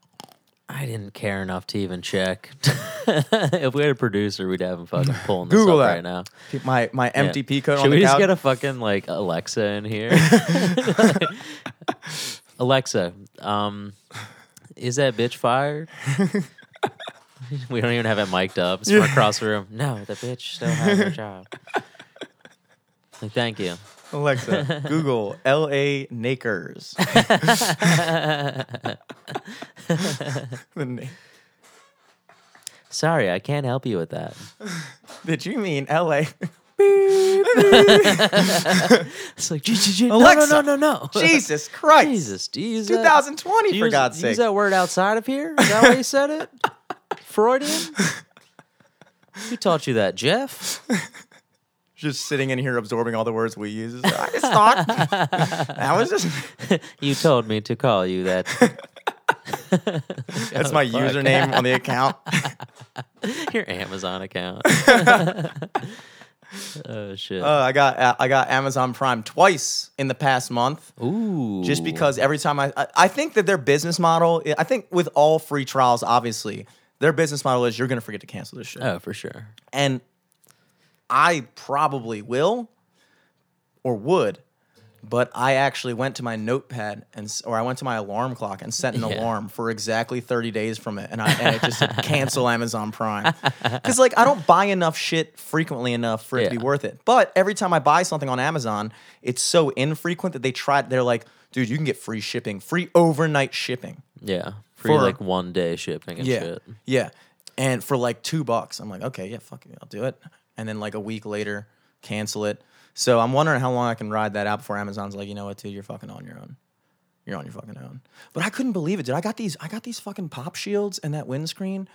I didn't care enough to even check. if we had a producer, we'd have him fucking pulling this Google up that. right now. My my Yeah. mtp code Should on the we just couch get a fucking like Alexa in here? Alexa, um, is that bitch fired? we don't even have it mic'd up. It's from across the room. No, the bitch still has her job. Like, thank you. Alexa google la nakers The na- Sorry, I can't help you with that. did you mean la It's like, "Gee, gee, gee, no, Alexa, no, no, no, no. jesus christ Jesus, do you use that- 2020 do you for use- god's use sake that word outside of here? Is that why you said it? Freudian? Who taught you that, Jeff? Just sitting in here absorbing all the words we use. I just thought that was just You told me to call you that. that's my fuck. username on the account. Your Amazon account. oh shit. Uh, I got I got Amazon Prime twice in the past month. Ooh. Just because every time I, I I think that their business model I think with all free trials obviously their business model is you're gonna forget to cancel this shit Oh, for sure. and I probably will or would but I actually went to my notepad and or I went to my alarm clock and set an Yeah. alarm for exactly 30 days from it and I and it just said cancel Amazon Prime. Cuz like I don't buy enough shit frequently enough for it to be worth it. But every time I buy something on Amazon, it's so infrequent that they try they're like, "Dude, you can get free shipping, free overnight shipping." Yeah. Free For- like one day shipping and yeah. shit. Yeah. And for like 2 bucks, I'm like, "Okay, yeah, fuck it, I'll do it." And then like a week later, cancel it. So I'm wondering how long I can ride that out before Amazon's like, you know what, dude, you're fucking on your own. You're on your fucking own. But I couldn't believe it, dude. I got these, I got these fucking pop shields and that windscreen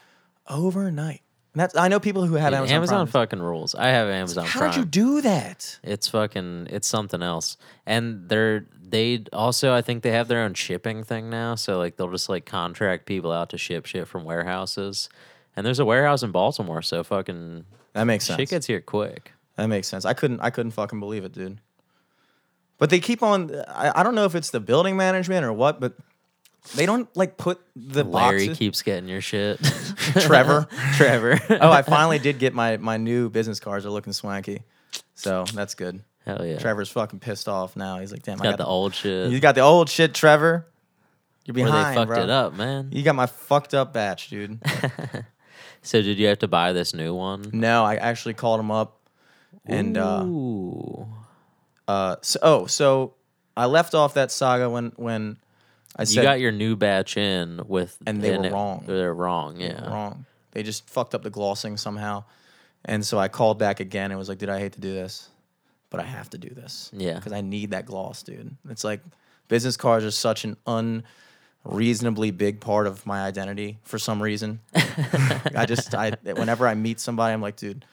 overnight. And that's I know people who have Yeah, Amazon. Amazon, Prime. fucking rules. I have Amazon How Prime. did you do that? It's fucking it's something else. And they're they also I think they have their own shipping thing now. So like they'll just like contract people out to ship shit from warehouses. And there's a warehouse in Baltimore, so fucking That makes sense. shit gets here quick. That makes sense. I couldn't I couldn't fucking believe it, dude. But they keep on I, I don't know if it's the building management or what, but they don't like put the Larry boxes. keeps getting your shit. Trevor. Trevor. oh, I finally did get my my new business cards. They're looking swanky. So that's good. Hell yeah. Trevor's fucking pissed off now. He's like, damn, I got got the old shit. You got the old shit, Trevor. You're behind, they fucked bro. it up, man. You got my fucked up batch, dude. So did you have to buy this new one? no, I actually called him up, and uh, Ooh. uh, so, oh, so I left off that saga when when I said you got your new batch in with And they were it- wrong. They're wrong, yeah. wrong. They just fucked up the glossing somehow, and so I called back again and was like, "Dude, I hate to do this, but I have to do this. Yeah. because I need that gloss, dude. It's like business cards are such an unreasonably big part of my identity for some reason. I just, I whenever I meet somebody, I'm like, dude,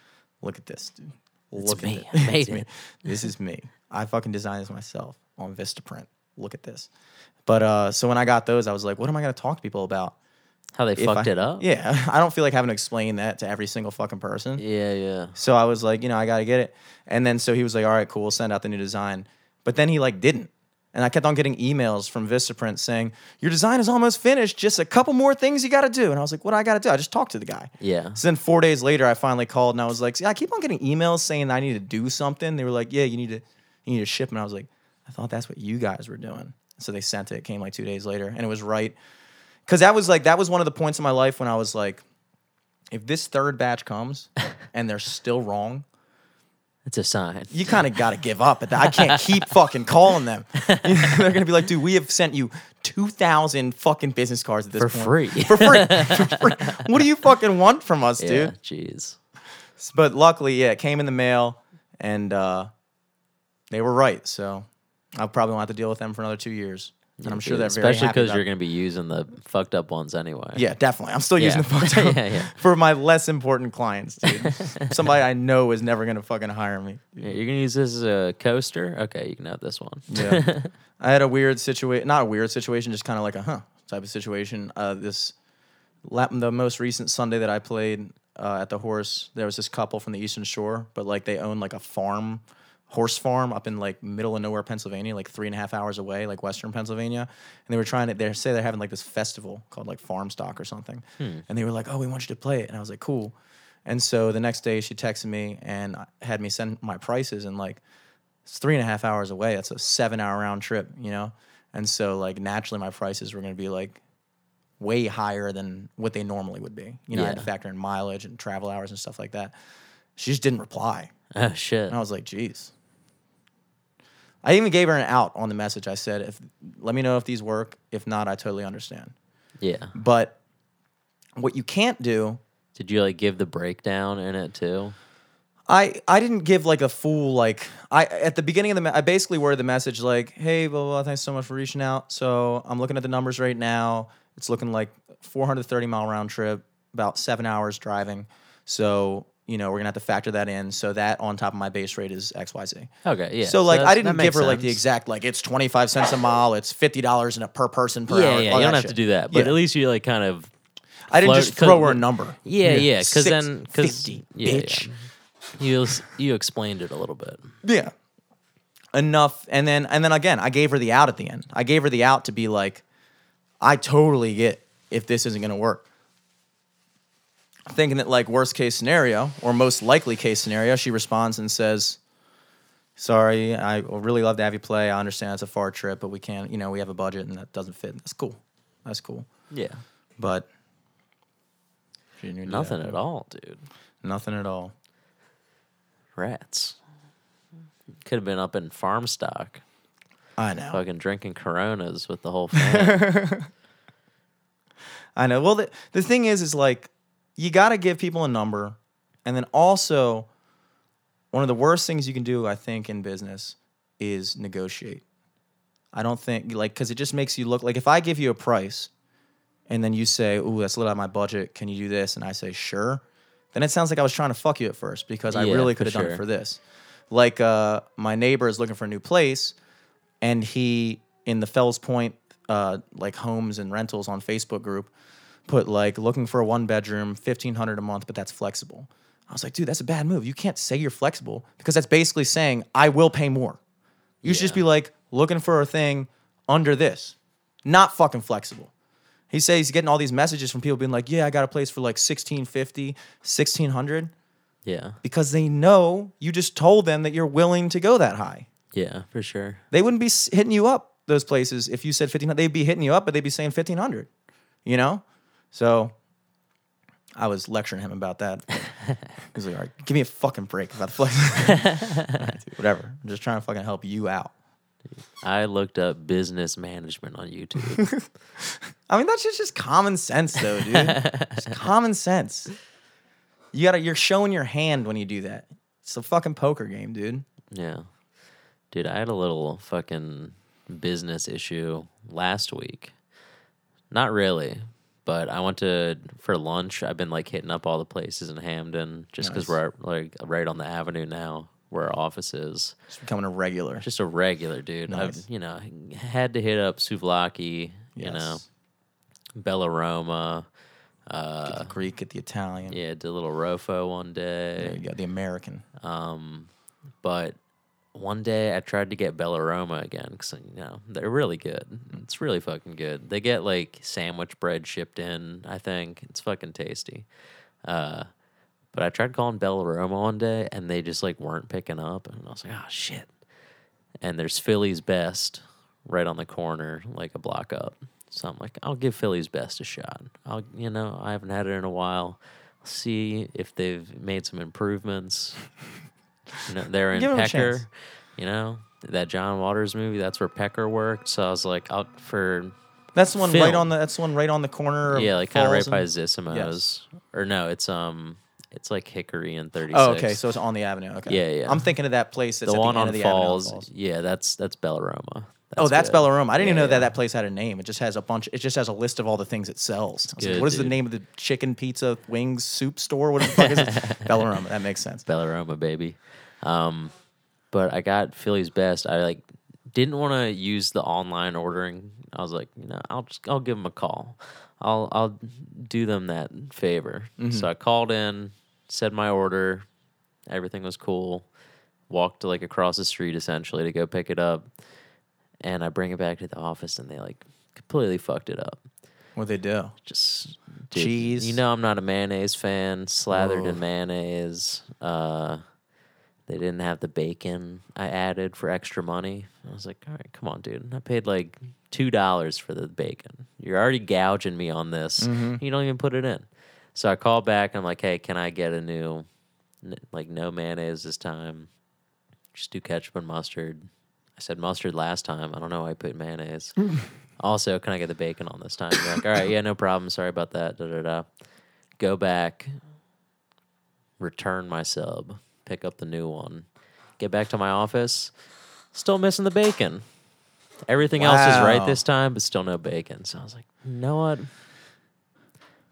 look at this, dude. Look me. at I it. made It's me. it." This is me. I fucking designed this myself on Vistaprint. Look at this. But uh, so when I got those, I was like, what am I gonna talk to people about? How they if fucked I- it up? Yeah, I don't feel like having to explain that to every single fucking person. Yeah, yeah. So I was like, you know, I gotta get it. And then so he was like, all right, cool, send out the new design. But then he like didn't. And I kept on getting emails from Vistaprint saying, Your design is almost finished, just a couple more things you gotta do. And I was like, What do I gotta do? I just talked to the guy. Yeah. So then four days later I finally called and I was like, See, I keep on getting emails saying I need to do something. They were like, Yeah, you need to you need to ship. And I was like, I thought that's what you guys were doing. So they sent it. It came like two days later, and it was right. Cause that was like that was one of the points in my life when I was like, if this third batch comes and they're still wrong, It's a sign. you kind of got to give up at that. I can't keep fucking calling them. They're gonna be like, dude, we have sent you two thousand fucking business cards at this For point. free. for free, for free. What do you fucking want from us, Yeah, dude? jeez. But luckily, yeah, it came in the mail, and uh, they were right. So I probably won't have to deal with them for another two years. And I'm sure they're Especially because you're going to be using the fucked up ones anyway. Yeah, definitely. I'm still using the fucked up Yeah, yeah. for my less important clients, dude. Somebody I know is never gonna fucking hire me. Yeah, you're going to use this as a coaster? Okay, you can have this one. Yeah. I had a weird situation, not a weird situation, just kind of like a huh type of situation. Uh, this the most recent Sunday that I played uh, at the horse, there was this couple from the Eastern Shore, but like they own like a farm, horse farm up in like middle of nowhere, Pennsylvania, like three and a half hours away, like Western Pennsylvania. And they were trying to, they say they're having like this festival called like Farm Stock or something. Hmm. And they were like, oh, we want you to play it. And I was like, cool. And so the next day she texted me and had me send my prices and like it's three and a half hours away. That's a seven hour round trip, you know? And so like naturally my prices were gonna be like way higher than what they normally would be. You know, I had to factor in mileage and travel hours and stuff like that. She just didn't reply. Oh, shit. And I was like, geez. I even gave her an out on the message. I said, if let me know if these work. If not, I totally understand. Yeah. But what you can't do Did you like give the breakdown in it too? I I didn't give like a full like I at the beginning of the me- I basically worded the message like hey blah, blah blah thanks so much for reaching out so I'm looking at the numbers right now it's looking like 430 mile round trip about seven hours driving so you know we're gonna have to factor that in so that on top of my base rate is X Y Z Okay, yeah. so like that's- I didn't give her like the exact like it's 25 cents a mile it's fifty dollars in a per person per Yeah, hour yeah. You don't have shit. to do that, but Yeah. at least you like kind of. I didn't just throw her a number Yeah, yeah. Because Six then, because yeah, bitch. yeah. you you explained it a little bit. Yeah. Enough and then and then again, I gave her the out at the end. I gave her the out to be like, I totally get if this isn't gonna work. Thinking that like worst case scenario or most likely case scenario, she responds and says, Sorry, I would really love to have you play. I understand it's a far trip, but we can't, you know, we have a budget and that doesn't fit. That's cool. That's cool. Yeah. But do that. Nothing at all, dude. Nothing at all. Rats. Could have been up in farm stock, I know. fucking drinking Coronas with the whole family. I know. Well, the, the thing is, is like, you got to give people a number. And then also, one of the worst things you can do, I think, in business is negotiate. I don't think, like, because it just makes you look like if I give you a price and then you say, Ooh, that's a little out of my budget. Can you do this? And I say, Sure. Then it sounds like I was trying to fuck you at first because I Yeah, really for could have done it sure. for this. Like, uh, my neighbor is looking for a new place and he in the Fells Point uh, like homes and rentals on Facebook group put like looking for a one bedroom, fifteen hundred a month, but that's flexible. I was like, dude, that's a bad move. You can't say you're flexible because that's basically saying I will pay more. You should just be like looking for a thing under this, not fucking flexible. He says he's getting all these messages from people being like, yeah, I got a place for like 1650, 1600 Yeah. because they know you just told them that you're willing to go that high. Yeah, for sure. They wouldn't be hitting you up those places if you said 1500. They'd be hitting you up, but they'd be saying 1500, you know? So I was lecturing him about that. He's like, all right, give me a fucking break about the flex. All right, dude, whatever. I'm just trying to fucking help you out. I looked up business management on YouTube. I mean, that's just, just common sense, though, dude. It's common sense. You gotta, you're showing your hand when you do that. It's a fucking poker game, dude. yeah. Dude, I had a little fucking business issue last week. Not really, but I went to for lunch. I've been like hitting up all the places in Hampden just because Nice. we're like right on the avenue now where our office is. It's becoming a regular. Just a regular dude. Nice. I've you know had to hit up Souvlaki, you know, Yes. Bellaroma. Get Uh, the Greek, get the Italian. yeah, did a little Rofo one There day. you go. The American. Um, but one day I tried to get Bellaroma again because you know they're really good. It's really fucking good. They get like sandwich bread shipped in. I think it's fucking tasty. Uh, but I tried calling Bellaroma one day and they just like weren't picking up, and I was like, oh shit. And there's Philly's Best right on the corner, like a block up. So I'm like, I'll give Philly's Best a shot. I'll, you know, I haven't had it in a while. See if they've made some improvements. You know, they're in Give 'em a Pecker. You know that John Waters movie. That's where Pecker worked. So I was like, I'll for That's the one Film. right on the. That's the one right on the corner. Of yeah, like kind of right Falls by and- Zissimo's. Or no, it's um, it's like Hickory and Thirty. Oh, okay. So it's on the avenue. Okay. Yeah, yeah. I'm thinking of that place that's the one the on of the avenue on Falls, Yeah, that's that's Bellaroma. Oh, that's good. Bellaroma. I didn't even know that yeah. that place had a name. It just has a bunch. It just has a list of all the things it sells. I was like, good, what is the name of the chicken pizza wings soup store? What the fuck is it? Bellaroma. That makes sense. Bellaroma, baby. Um, but I got Philly's best. I like didn't want to use the online ordering. I was like, you know, I'll just I'll give them a call. I'll I'll do them that favor. So I called in, said my order, everything was cool. Walked like across the street essentially to go pick it up, and I bring it back to the office, and they like completely fucked it up. What they do? Just dude, Cheese. You know, I'm not a mayonnaise fan. Slathered in mayonnaise. Uh, they didn't have the bacon I added for extra money. I was like, all right, come on, dude. I paid like two dollars for the bacon. You're already gouging me on this. Mm-hmm. You don't even put it in. So I called back. And I'm like, hey, can I get a new, like, no mayonnaise this time? Just do ketchup and mustard. I said mustard last time. I don't know why I put mayonnaise. also, can I get the bacon on this time? They're like, all right, yeah, no problem. Sorry about that. Da da da. Go back, return my sub, pick up the new one, get back to my office. Still missing the bacon. Everything else is right this time, but still no bacon. So I was like, you know what?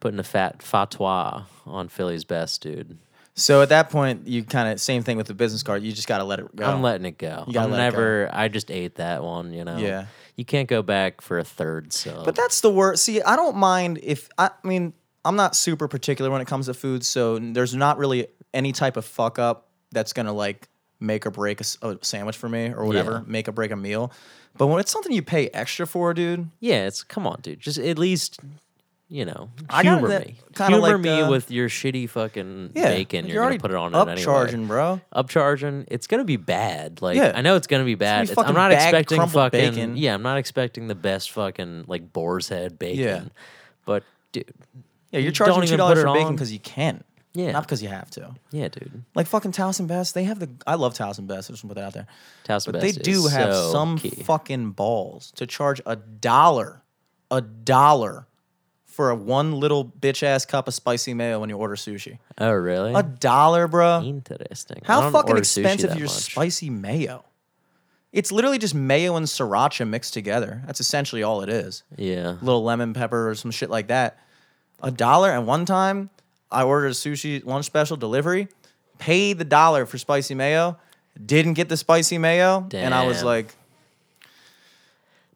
Putting a fat fatwa on Philly's best, dude. So at that point, you kind of same thing with the business card. You just got to let it go. I'm letting it go. You gotta I'm let it never. I just ate that one. You know. Yeah. You can't go back for a third sub. But that's the worst. See, I don't mind if I, I mean I'm not super particular when it comes to food, so there's not really any type of fuck up that's gonna like make or break a, s- a sandwich for me or whatever, make or break a meal. But when it's something you pay extra for, dude, yeah. It's come on, dude. Just at least. You know, I got humor that me. kinda Humor like, me uh, with your shitty fucking yeah, bacon. like You're, already gonna put it on it anyway. upcharging, bro. upcharging. It's gonna be bad. Like Yeah. I know it's gonna be bad. be It's- I'm not bagged, expecting fucking bacon. yeah. I'm not expecting the best fucking like boar's head bacon. But dude, Yeah, you're You charging two dollars for bacon because you can, yeah, not because you have to. yeah, dude. Like fucking Towson Best, they have the. I love Towson Best. I just want to put that out there. Taos But Best they is do have so some key. fucking balls to charge a dollar, a dollar for a one little bitch ass cup of spicy mayo when you order sushi. oh really? A dollar, bro. Interesting. How fucking expensive that your much. spicy mayo? It's literally just mayo and sriracha mixed together. That's essentially all it is. Yeah. A little lemon pepper or some shit like that. A dollar. And one time, I ordered a sushi lunch special delivery, paid the dollar for spicy mayo, didn't get the spicy mayo, Damn. and I was like,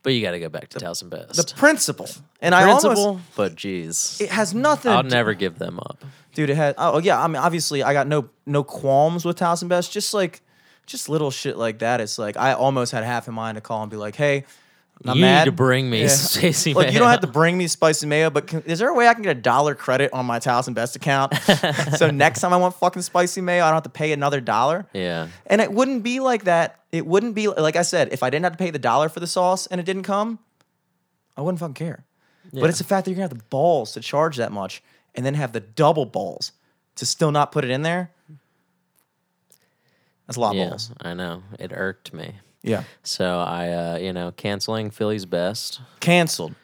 But you got to go back to Towson Best. The principle, and I principle, almost but geez, it has nothing. I'll to never give them up. dude. It had. Oh yeah, I mean, obviously, I got no no qualms with Towson Best. Just like, just little shit like that. It's like I almost had half in mind to call and be like, hey. I'm you mad. need to bring me Yeah. Stacy Like you don't have to bring me spicy mayo, but can, is there a way I can get a dollar credit on my Towson Best account? so next time I want fucking spicy mayo, I don't have to pay another dollar. Yeah, And it wouldn't be like that. It wouldn't be like I said, if I didn't have to pay the dollar for the sauce and it didn't come, I wouldn't fucking care. Yeah. But it's the fact that you're gonna have the balls to charge that much and then have the double balls to still not put it in there. That's a lot of yeah, balls. I know. It irked me. Yeah. So I, uh, you know, canceling Philly's best Canceled.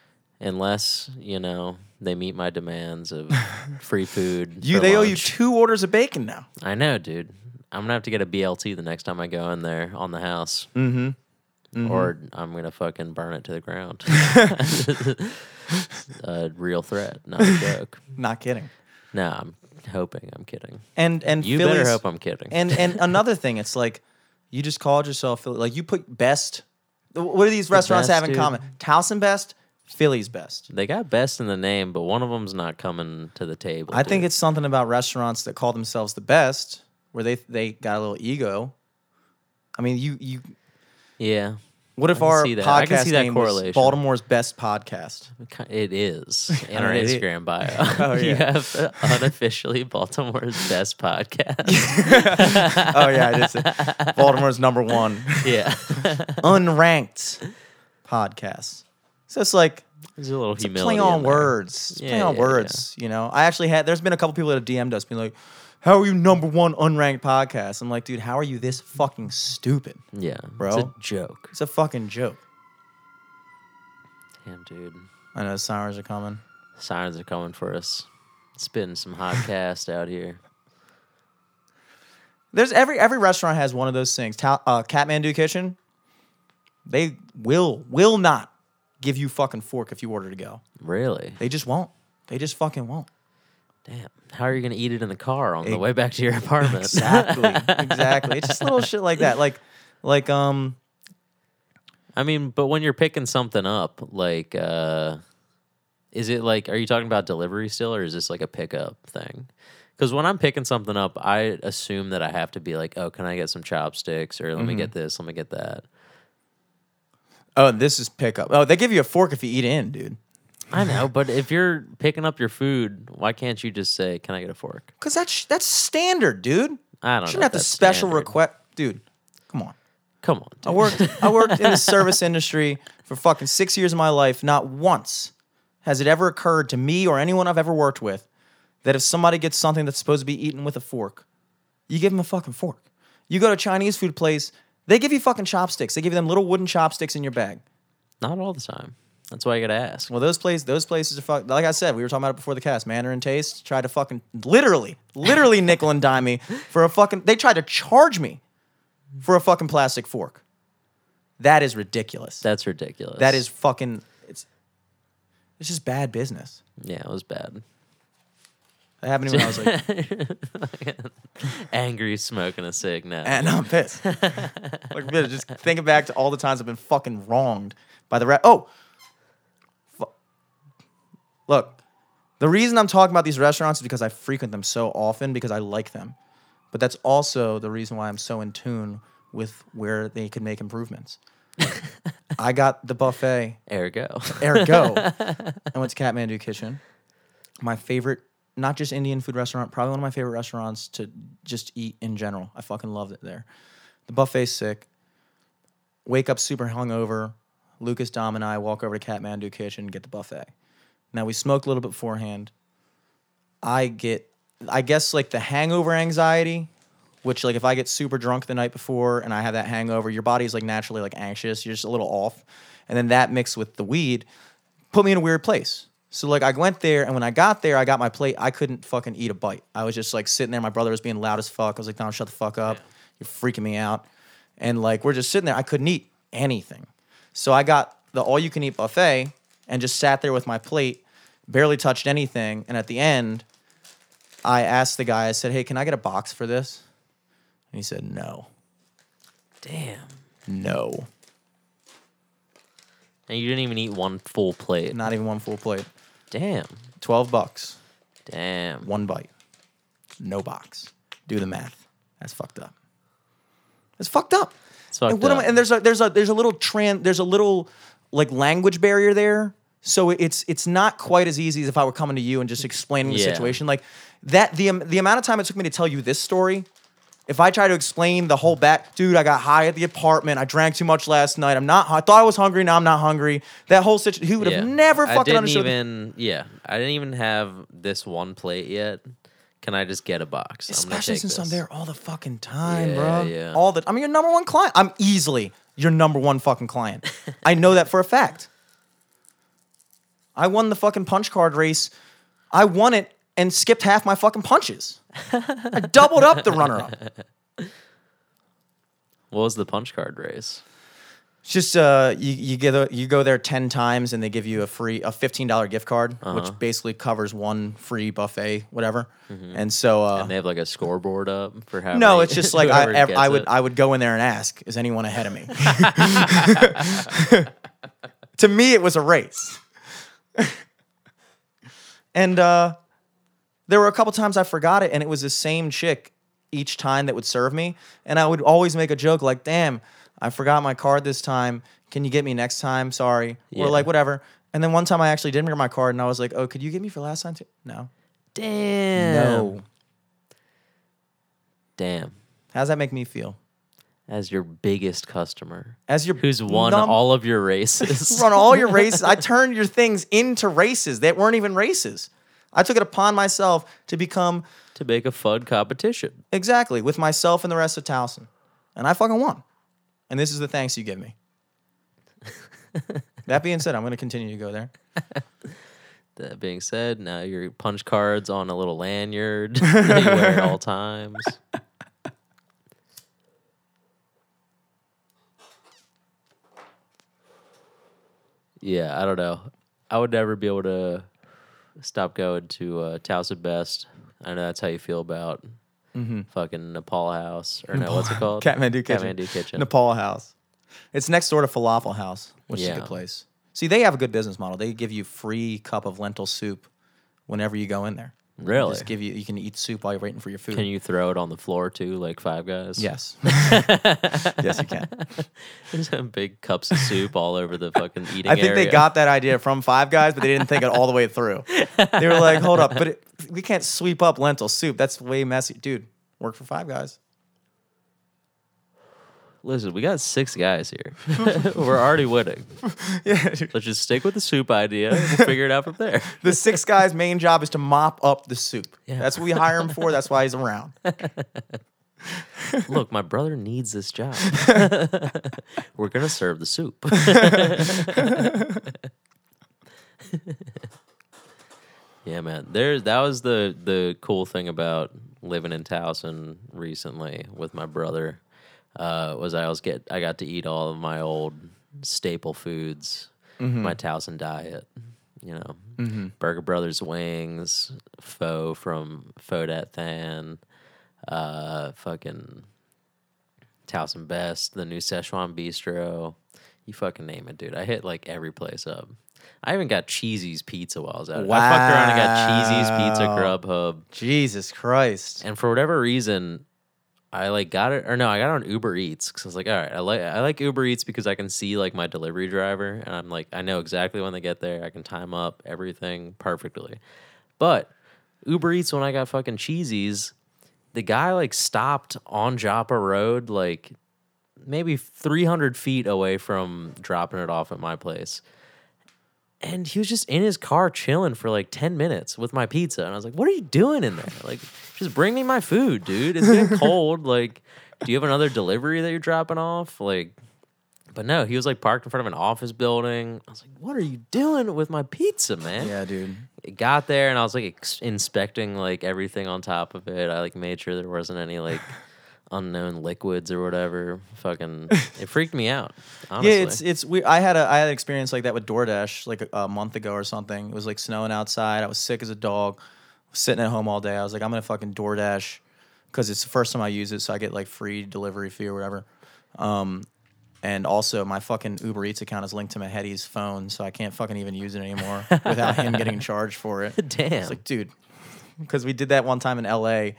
unless you know they meet my demands of free food. You for they owe you lunch. two orders of bacon now. I know, dude. I'm gonna have to get a BLT the next time I go in there on the house, Mm-hmm. or I'm gonna fucking burn it to the ground. a real threat, not a joke. Not kidding. No, I'm hoping. I'm kidding. And and You Philly's, better hope I'm kidding. And and another thing, it's like you just called yourself Philly. Like you put best. What do these restaurants best, have in dude. common? Towson best, Philly's best. they got best in the name, but one of them's not coming to the table. I think it's something about restaurants that call themselves the best, where they they got a little ego. I mean, you you. yeah. What if our see that. I podcast can see that name was correlation. Baltimore's best podcast? It is in our Alright. Instagram bio. Oh, you yeah. have unofficially Baltimore's best podcast. oh yeah, I did say Baltimore's number one yeah, unranked podcast. So it's like there's a little It's humility. play on in there. words. It's a play on yeah, words. You know, I actually had. There's been a couple people that have DM'd us, being like, "How are you number one unranked podcast?" I'm like, dude, how are you this fucking stupid? Yeah, Bro. It's a joke. It's a fucking joke. Damn, dude. I know the sirens are coming. Sirens are coming for us. Spitting some hot cast out here. There's every every restaurant has one of those things. Ta- uh, Kathmandu Kitchen. They will will not give you fucking fork if you order to go. Really? They just won't. They just fucking won't. Damn. How are you gonna eat it in the car on the way back to your apartment? Exactly. exactly. It's just little shit like that. Like like um I mean, but when you're picking something up, like, uh, is it like, are you talking about delivery still, or is this like a pickup thing? Because when I'm picking something up, I assume that I have to be like, oh, can I get some chopsticks, or let me Mm-hmm. get this, let me get that. oh this is pickup. Oh, they give you a fork if you eat in, dude. I know, but if you're picking up your food, why can't you just say, "Can I get a fork?" Cause that's that's standard, dude. I don't know. Shouldn't know. have to special standard. request, dude. Come on. Come on, I worked I worked in the service industry for fucking six years of my life. Not once has it ever occurred to me or anyone I've ever worked with that if somebody gets something that's supposed to be eaten with a fork, you give them a fucking fork. You go to a Chinese food place, they give you fucking chopsticks. They give you them little wooden chopsticks in your bag. Not all the time. That's why I gotta ask. Well, those places, those places are fuck. Like I said, we were talking about it before the cast. Mandarin Taste tried to fucking literally, literally nickel and dime me for a fucking. They tried to charge me for a fucking plastic fork. That is ridiculous. That's ridiculous. that is fucking. It's. It's just bad business. yeah, it was bad. That happened to me when I was like, Angry, smoking a cig now. and I'm pissed. like, just thinking back to all the times I've been fucking wronged by the rat. Oh, look, the reason I'm talking about these restaurants is because I frequent them so often because I like them, but that's also the reason why I'm so in tune with where they could make improvements. I got the buffet Ergo. Ergo. I went to Kathmandu Kitchen. My favorite, not just Indian food restaurant, probably one of my favorite restaurants to just eat in general. I fucking loved it there. The buffet's sick. Wake up super hungover. Lucas, Dom, and I walk over to Kathmandu Kitchen, get the buffet. Now we smoked a little bit beforehand. I get, I guess like the hangover anxiety, which like if I get super drunk the night before and I have that hangover, your body's like naturally like anxious. You're just a little off, and then that mixed with the weed put me in a weird place. So like I went there, and when I got there, I got my plate. I couldn't fucking eat a bite. I was just like sitting there. My brother was being loud as fuck. I was like, "Don, shut the fuck up. You're freaking me out." And like we're just sitting there. I couldn't eat anything. So I got the all you can eat buffet and just sat there with my plate, barely touched anything. And at the end, I asked the guy. I said, "Hey, can I get a box for this?" And he said, "No, Damn. no." And you didn't even eat one full plate. Not even one full plate. Damn. 12 bucks. Damn. One bite. No box. Do the math. That's fucked up. It's fucked up. It's fucked and, what am up. I- and there's a there's a there's a little tran there's a little like language barrier there. So it's it's not quite as easy as if I were coming to you and just explaining the Yeah. situation. Like that the am- the amount of time it took me to tell you this story. If I try to explain the whole back, dude, I got high at the apartment. I drank too much last night. I'm not. I thought I was hungry. Now I'm not hungry. That whole situation, he would have never I fucking didn't understood. even. Yeah, I didn't even have this one plate yet. Can I just get a box? I'm gonna Especially take since I'm this. there all the fucking time, Yeah, bro. yeah. All the. I'm your number one client. I'm easily your number one fucking client. I know that for a fact. I won the fucking punch card race. I won it and skipped half my fucking punches. I doubled up the runner up. What was the punch card race? It's just uh, you you get a, you go there ten times and they give you a free a fifteen dollar gift card, Uh-huh. which basically covers one free buffet, whatever. And so uh, Mm-hmm. And they have like a scoreboard up for how. No, many- it's just like I, whoever ev- gets I would it. I would go in there and ask, is anyone ahead of me? to me, it was a race. and uh, there were a couple times I forgot it, and it was the same chick each time that would serve me, and I would always make a joke like, "Damn, I forgot my card this time. Can you get me next time? Sorry." Yeah. Or like whatever. And then one time I actually didn't bring my card, and I was like, "Oh, could you get me for last time too?" No. Damn. No. Damn. How does that make me feel? As your biggest customer, As your who's won num- all of your races. run all your races. I turned your things into races that weren't even races. I took it upon myself to become to make a fun competition. exactly with myself and the rest of Towson. And I fucking won. And this is the thanks you give me. that being said, I'm going to continue to go there. That being said, now your punch cards on a little lanyard that you wear at all times. Yeah, I don't know. I would never be able to stop going to uh, Towson Best. I know that's how you feel about fucking Nepal House or no, what's it called? Kathmandu Kitchen. Kathmandu Kitchen. Nepal House. It's next door to Falafel House, which is a good place. See, they have a good business model. They give you free cup of lentil soup whenever you go in there. Really? Just give you you can eat soup while you're waiting for your food. Can you throw it on the floor too, like Five Guys? Yes. yes, you can. There's some big cups of soup all over the fucking eating I think they got that idea from Five Guys, but they didn't think it all the way through. They were like, "Hold up, but it, we can't sweep up lentil soup. That's way messy, dude." Work for Five Guys. Listen, we got six guys here. We're already winning. Yeah. Let's just stick with the soup idea. and We'll figure it out from there. the six guys' main job is to mop up the soup. Yeah. That's what we hire him for. That's why he's around. Look, my brother needs this job. We're gonna serve the soup. yeah, man. There's that was the the cool thing about living in Towson recently with my brother. Uh, was I was get I got to eat all of my old staple foods, my Towson diet. You know, Burger Brothers wings, pho from Pho Dat Thanh, uh, fucking Towson Best, the new Szechuan Bistro. You fucking name it, dude. I hit like every place up. I even got Cheesy's Pizza while I was at it. I fucked around and got Cheesy's Pizza Wow. Grubhub. Jesus Christ. And for whatever reason, I like got it or no, I got on Uber Eats because I was like, all right, I like I like Uber Eats because I can see like my delivery driver and I'm like I know exactly when they get there. I can time up everything perfectly. But Uber Eats when I got fucking cheesies, the guy like stopped on Joppa Road like maybe 300 feet away from dropping it off at my place. And he was just in his car chilling for like 10 minutes with my pizza. And I was like, what are you doing in there? Like, just bring me my food, dude. It's getting cold. Like, do you have another delivery that you're dropping off? Like, but no, he was like parked in front of an office building. I was like, what are you doing with my pizza, man? Yeah, dude. It got there and I was like ex- inspecting like everything on top of it. I like made sure there wasn't any like unknown liquids or whatever. Fucking, it freaked me out. Honestly. Yeah, it's it's we. I had a I had an experience like that with DoorDash like a, a month ago or something. It was like snowing outside. I was sick as a dog. Sitting at home all day. I was like, I'm gonna fucking DoorDash because it's the first time I use it, so I get like free delivery fee or whatever. Um, and also my fucking Uber Eats account is linked to Mahedi's phone, so I can't fucking even use it anymore without him getting charged for it. Damn. It's like, dude, because we did that one time in L.A.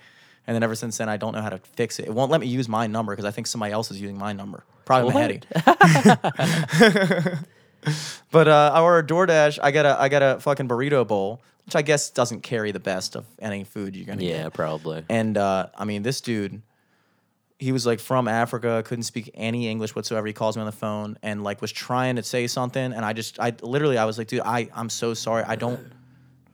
And then ever since then, I don't know how to fix it. It won't let me use my number because I think somebody else is using my number. Probably What? But uh, I ordered DoorDash. I got a I got a fucking burrito bowl, which I guess doesn't carry the best of any food you're gonna yeah, get. probably. And uh, I mean, this dude, he was like from Africa, couldn't speak any English whatsoever. He calls me on the phone and like was trying to say something, and I just I literally I was like, dude, I I'm so sorry. I don't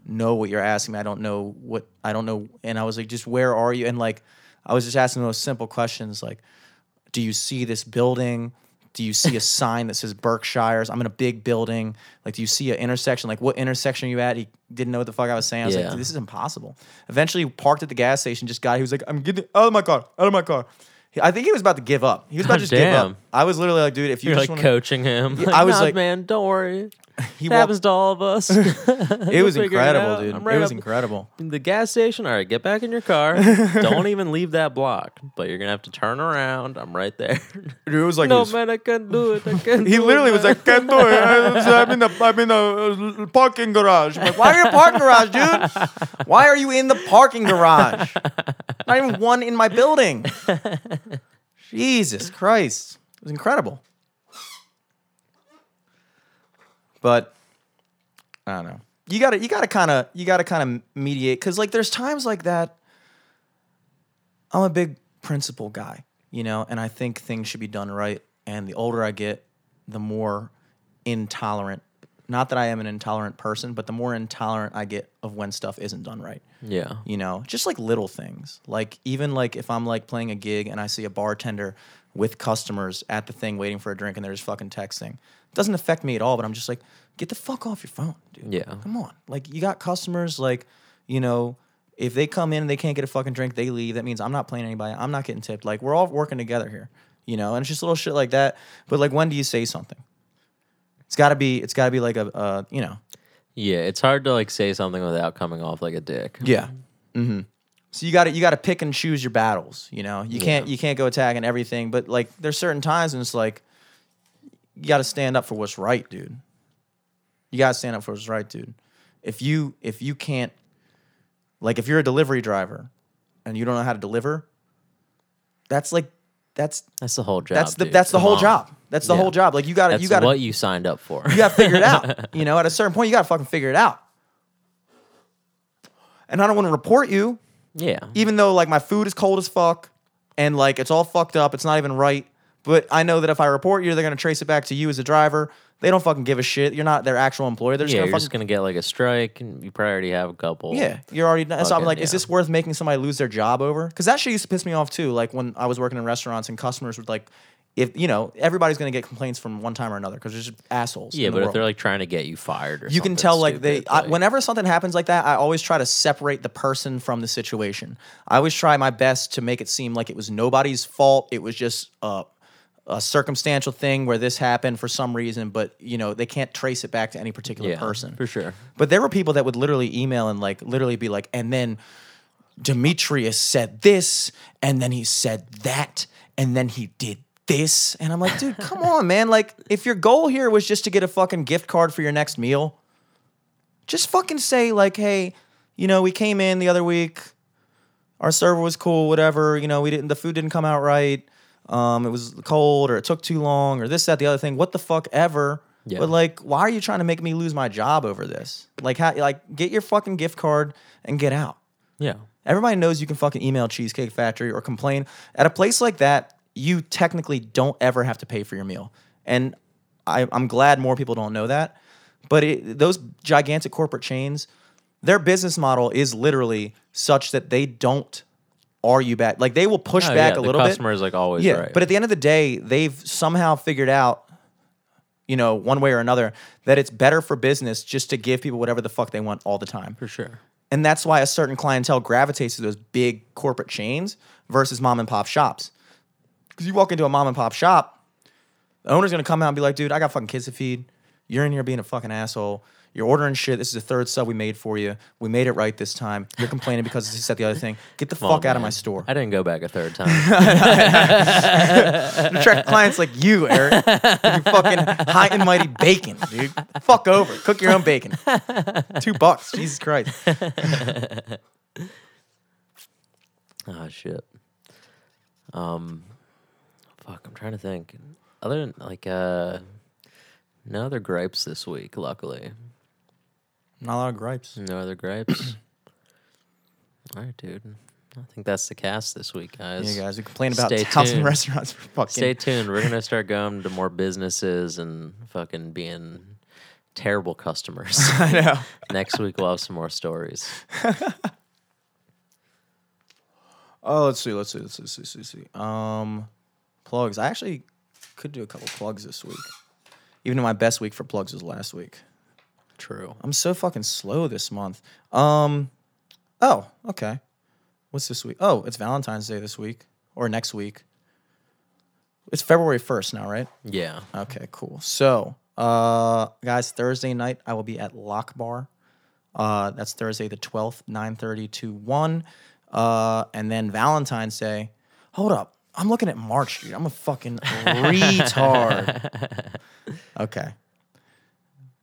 know what you're asking me. I don't know what I don't know. And I was like, just where are you? And like I was just asking the most simple questions like, do you see this building? Do you see a sign that says Berkshires? I'm in a big building. Like, do you see an intersection? Like, what intersection are you at? He didn't know what the fuck I was saying. I was Yeah. like, this is impossible. Eventually, parked at the gas station. Just got. He was like, I'm getting out of my car. Out of my car. I think he was about to give up. He was about to just give up. I was literally like, dude, if you You're just like wanna, coaching him. Yeah, I was "Nah, like- man, don't worry. he It walked- happens to all of us. It was incredible, dude. It was incredible. The gas station. All right, get back in your car. don't even leave that block. But you're gonna have to turn around. I'm right there. Dude, it was like no this- man, I can't do it. I can't. He do literally it, was man." like, "Can't do it. I- I'm in the I'm in the uh, parking garage." I'm like, "Why are you in the parking garage, dude? Why are you in the parking garage? Not even one in my building." Jesus Christ, it was incredible. But I don't know. You got to you got to kind of you got to kind of mediate cuz like there's times like that I'm a big principle guy, you know, and I think things should be done right. And the older I get, the more intolerant. Not that I am an intolerant person, but the more intolerant I get of when stuff isn't done right. Yeah. You know, just like little things. Like even like if I'm like playing a gig and I see a bartender with customers at the thing waiting for a drink and they're just fucking texting. It doesn't affect me at all, but I'm just like, get the fuck off your phone, dude. Yeah. Come on. Like you got customers like, you know, if they come in and they can't get a fucking drink, they leave. That means I'm not playing anybody. I'm not getting tipped. Like we're all working together here. You know, and it's just little shit like that. But like when do you say something? It's gotta be it's gotta be like a uh, you know. Yeah. It's hard to like say something without coming off like a dick. Yeah. Mm-hmm. So you got to you got to pick and choose your battles. You know, you can't Yeah. you can't go attacking everything. But like, there's certain times when it's like, you got to stand up for what's right, dude. You got to stand up for what's right, dude. If you if you can't, like, if you're a delivery driver, and you don't know how to deliver, that's like that's That's the whole job. that's the dude. that's the Come whole on. job. That's the Yeah. whole job. Like you got to you got what you signed up for. you got to figure it out. You know, at a certain point, you got to fucking figure it out. And I don't want to report you yeah. even though like my food is cold as fuck and like it's all fucked up, it's not even right. But I know that if I report you, they're gonna trace it back to you as a driver. They don't fucking give a shit. You're not their actual employer. They're just Yeah, gonna you're fucking just gonna get like a strike, and you probably already have a couple. yeah. You're already. So I'm Fucking- like, is yeah. this worth making somebody lose their job over? Because that shit used to piss me off too. Like when I was working in restaurants and customers would like, if you know, everybody's gonna get complaints from one time or another because there's just assholes. Yeah, in the but if they're like trying to get you fired or you can tell like they stupid, I, whenever something happens like that i always try to separate the person from the situation i always try my best to make it seem like it was nobody's fault it was just a, a circumstantial thing where this happened for some reason but you know they can't trace it back to any particular yeah, person for sure. but there were people that would literally email and like literally be like and then demetrius said this and then he said that and then he did this? And i'm like dude come on man. Like if your goal here was just to get a fucking gift card for your next meal just fucking say like hey you know we came in the other week. Our server was cool whatever. You know we didn't the food didn't come out right. Um it was cold or it took too long or this that the other thing. What the fuck ever. Yeah. but like why are you trying to make me lose my job over this? Like how like get your fucking gift card and get out. Yeah. Everybody knows you can fucking email Cheesecake Factory or complain. At a place like that, you technically don't ever have to pay for your meal. And I, I'm glad more people don't know that. But it, those gigantic corporate chains, their business model is literally such that they don't argue back. Like they will push Oh, back yeah, a little the bit. customer is like always Yeah, right. but at the end of the day, they've somehow figured out, you know, one way or another, that it's better for business just to give people whatever the fuck they want all the time. for sure. And that's why a certain clientele gravitates to those big corporate chains versus mom and pop shops. Because you walk into a mom and pop shop, the owner's gonna come out and be like, dude, I got fucking kids to feed. You're in here being a fucking asshole. You're ordering shit. This is the third sub we made for you. We made it right this time. You're complaining because you said the other thing. Get the Come on, fuck out of my store. I didn't go back a third time. attract clients like you, Eric. Your fucking high and mighty bacon, dude. Fuck over. Cook your own bacon. Two bucks. Jesus Christ. oh shit. Um, fuck. I'm trying to think. Other than like uh, no other gripes this week. Luckily, Not a lot of gripes. no other gripes. All right, dude. I think that's the cast this week, guys. Yeah, guys, we complain about Stay towns and tuned. restaurants for fucking. Stay tuned. We're gonna start going to more businesses and fucking being terrible customers. I know. Next week we'll have some more stories. Oh, let's see. Let's see. Let's see. Let's see. Let's see. Um, plugs. I actually could do a couple plugs this week. Even though my best week for plugs was last week. True. I'm so fucking slow this month. Um, oh, okay. What's this week? Oh, it's Valentine's Day this week or next week. It's February 1st now, right? Yeah. Okay, cool. So, uh, guys, Thursday night I will be at Lock Bar. Uh, that's Thursday the 12th, 9:30 to 1. Uh, and then Valentine's Day. Hold up. I'm looking at March, dude. I'm a fucking retard. Okay.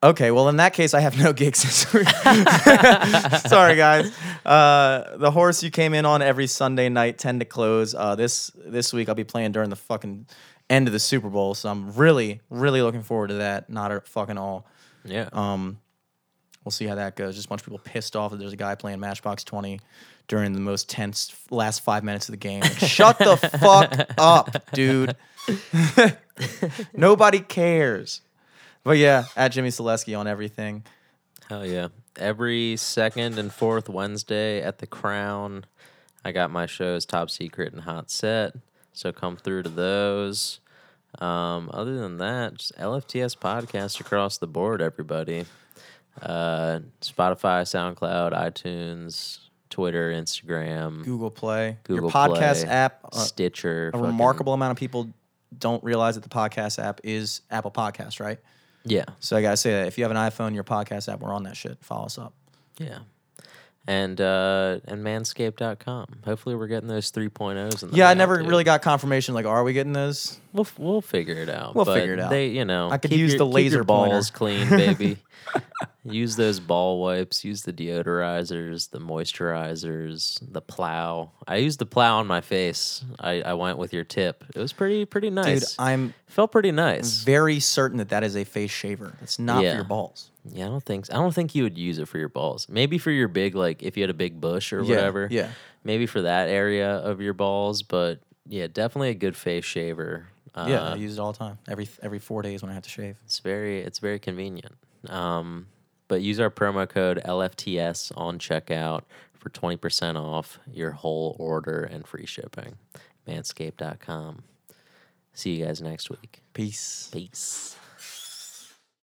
Okay, well in that case I have no gigs. Sorry guys. Uh, the horse you came in on every Sunday night tend to close. Uh, this this week I'll be playing during the fucking end of the Super Bowl, so I'm really really looking forward to that. Not at fucking all. Yeah. Um, we'll see how that goes. Just a bunch of people pissed off that there's a guy playing Matchbox 20 during the most tense last five minutes of the game. Like, Shut the fuck up, dude. Nobody cares. But yeah, at Jimmy Selesky on everything. Hell yeah. Every second and fourth Wednesday at the Crown, I got my shows Top Secret and Hot Set. So come through to those. Um, other than that, just LFTS podcast across the board, everybody. Uh, Spotify, SoundCloud, iTunes, Twitter, Instagram, Google Play, Google your podcast Play, app. uh, Stitcher. a fucking- remarkable amount of people don't realize that the podcast app is Apple Podcast, right? Yeah. So I gotta say that if you have an iPhone, your podcast app, we're on that shit. Follow us up. Yeah. And uh and manscaped.com. Hopefully we're getting those 3.0s in the Yeah, I mail, never dude. really got confirmation. Like, are we getting those? We'll we'll figure it out. We'll but figure it out. They, you know, I could use your- the laser balls clean, baby. use those ball wipes. Use the deodorizers, the moisturizers, the plow. I used the plow on my face. I, I went with your tip. It was pretty pretty nice. Dude. I'm Felt pretty nice. very certain that that is a face shaver. It's not Yeah. for your balls. Yeah, I don't think so. I don't think you would use it for your balls. Maybe for your big like if you had a big bush or Yeah, whatever. yeah. Maybe for that area of your balls, but yeah, definitely a good face shaver. Uh, yeah, I use it all the time. Every every four days when I have to shave. It's very it's very convenient. Um, but use our promo code LFTS on checkout for 20% off your whole order and free shipping. Manscaped.com. See you guys next week. Peace. Peace.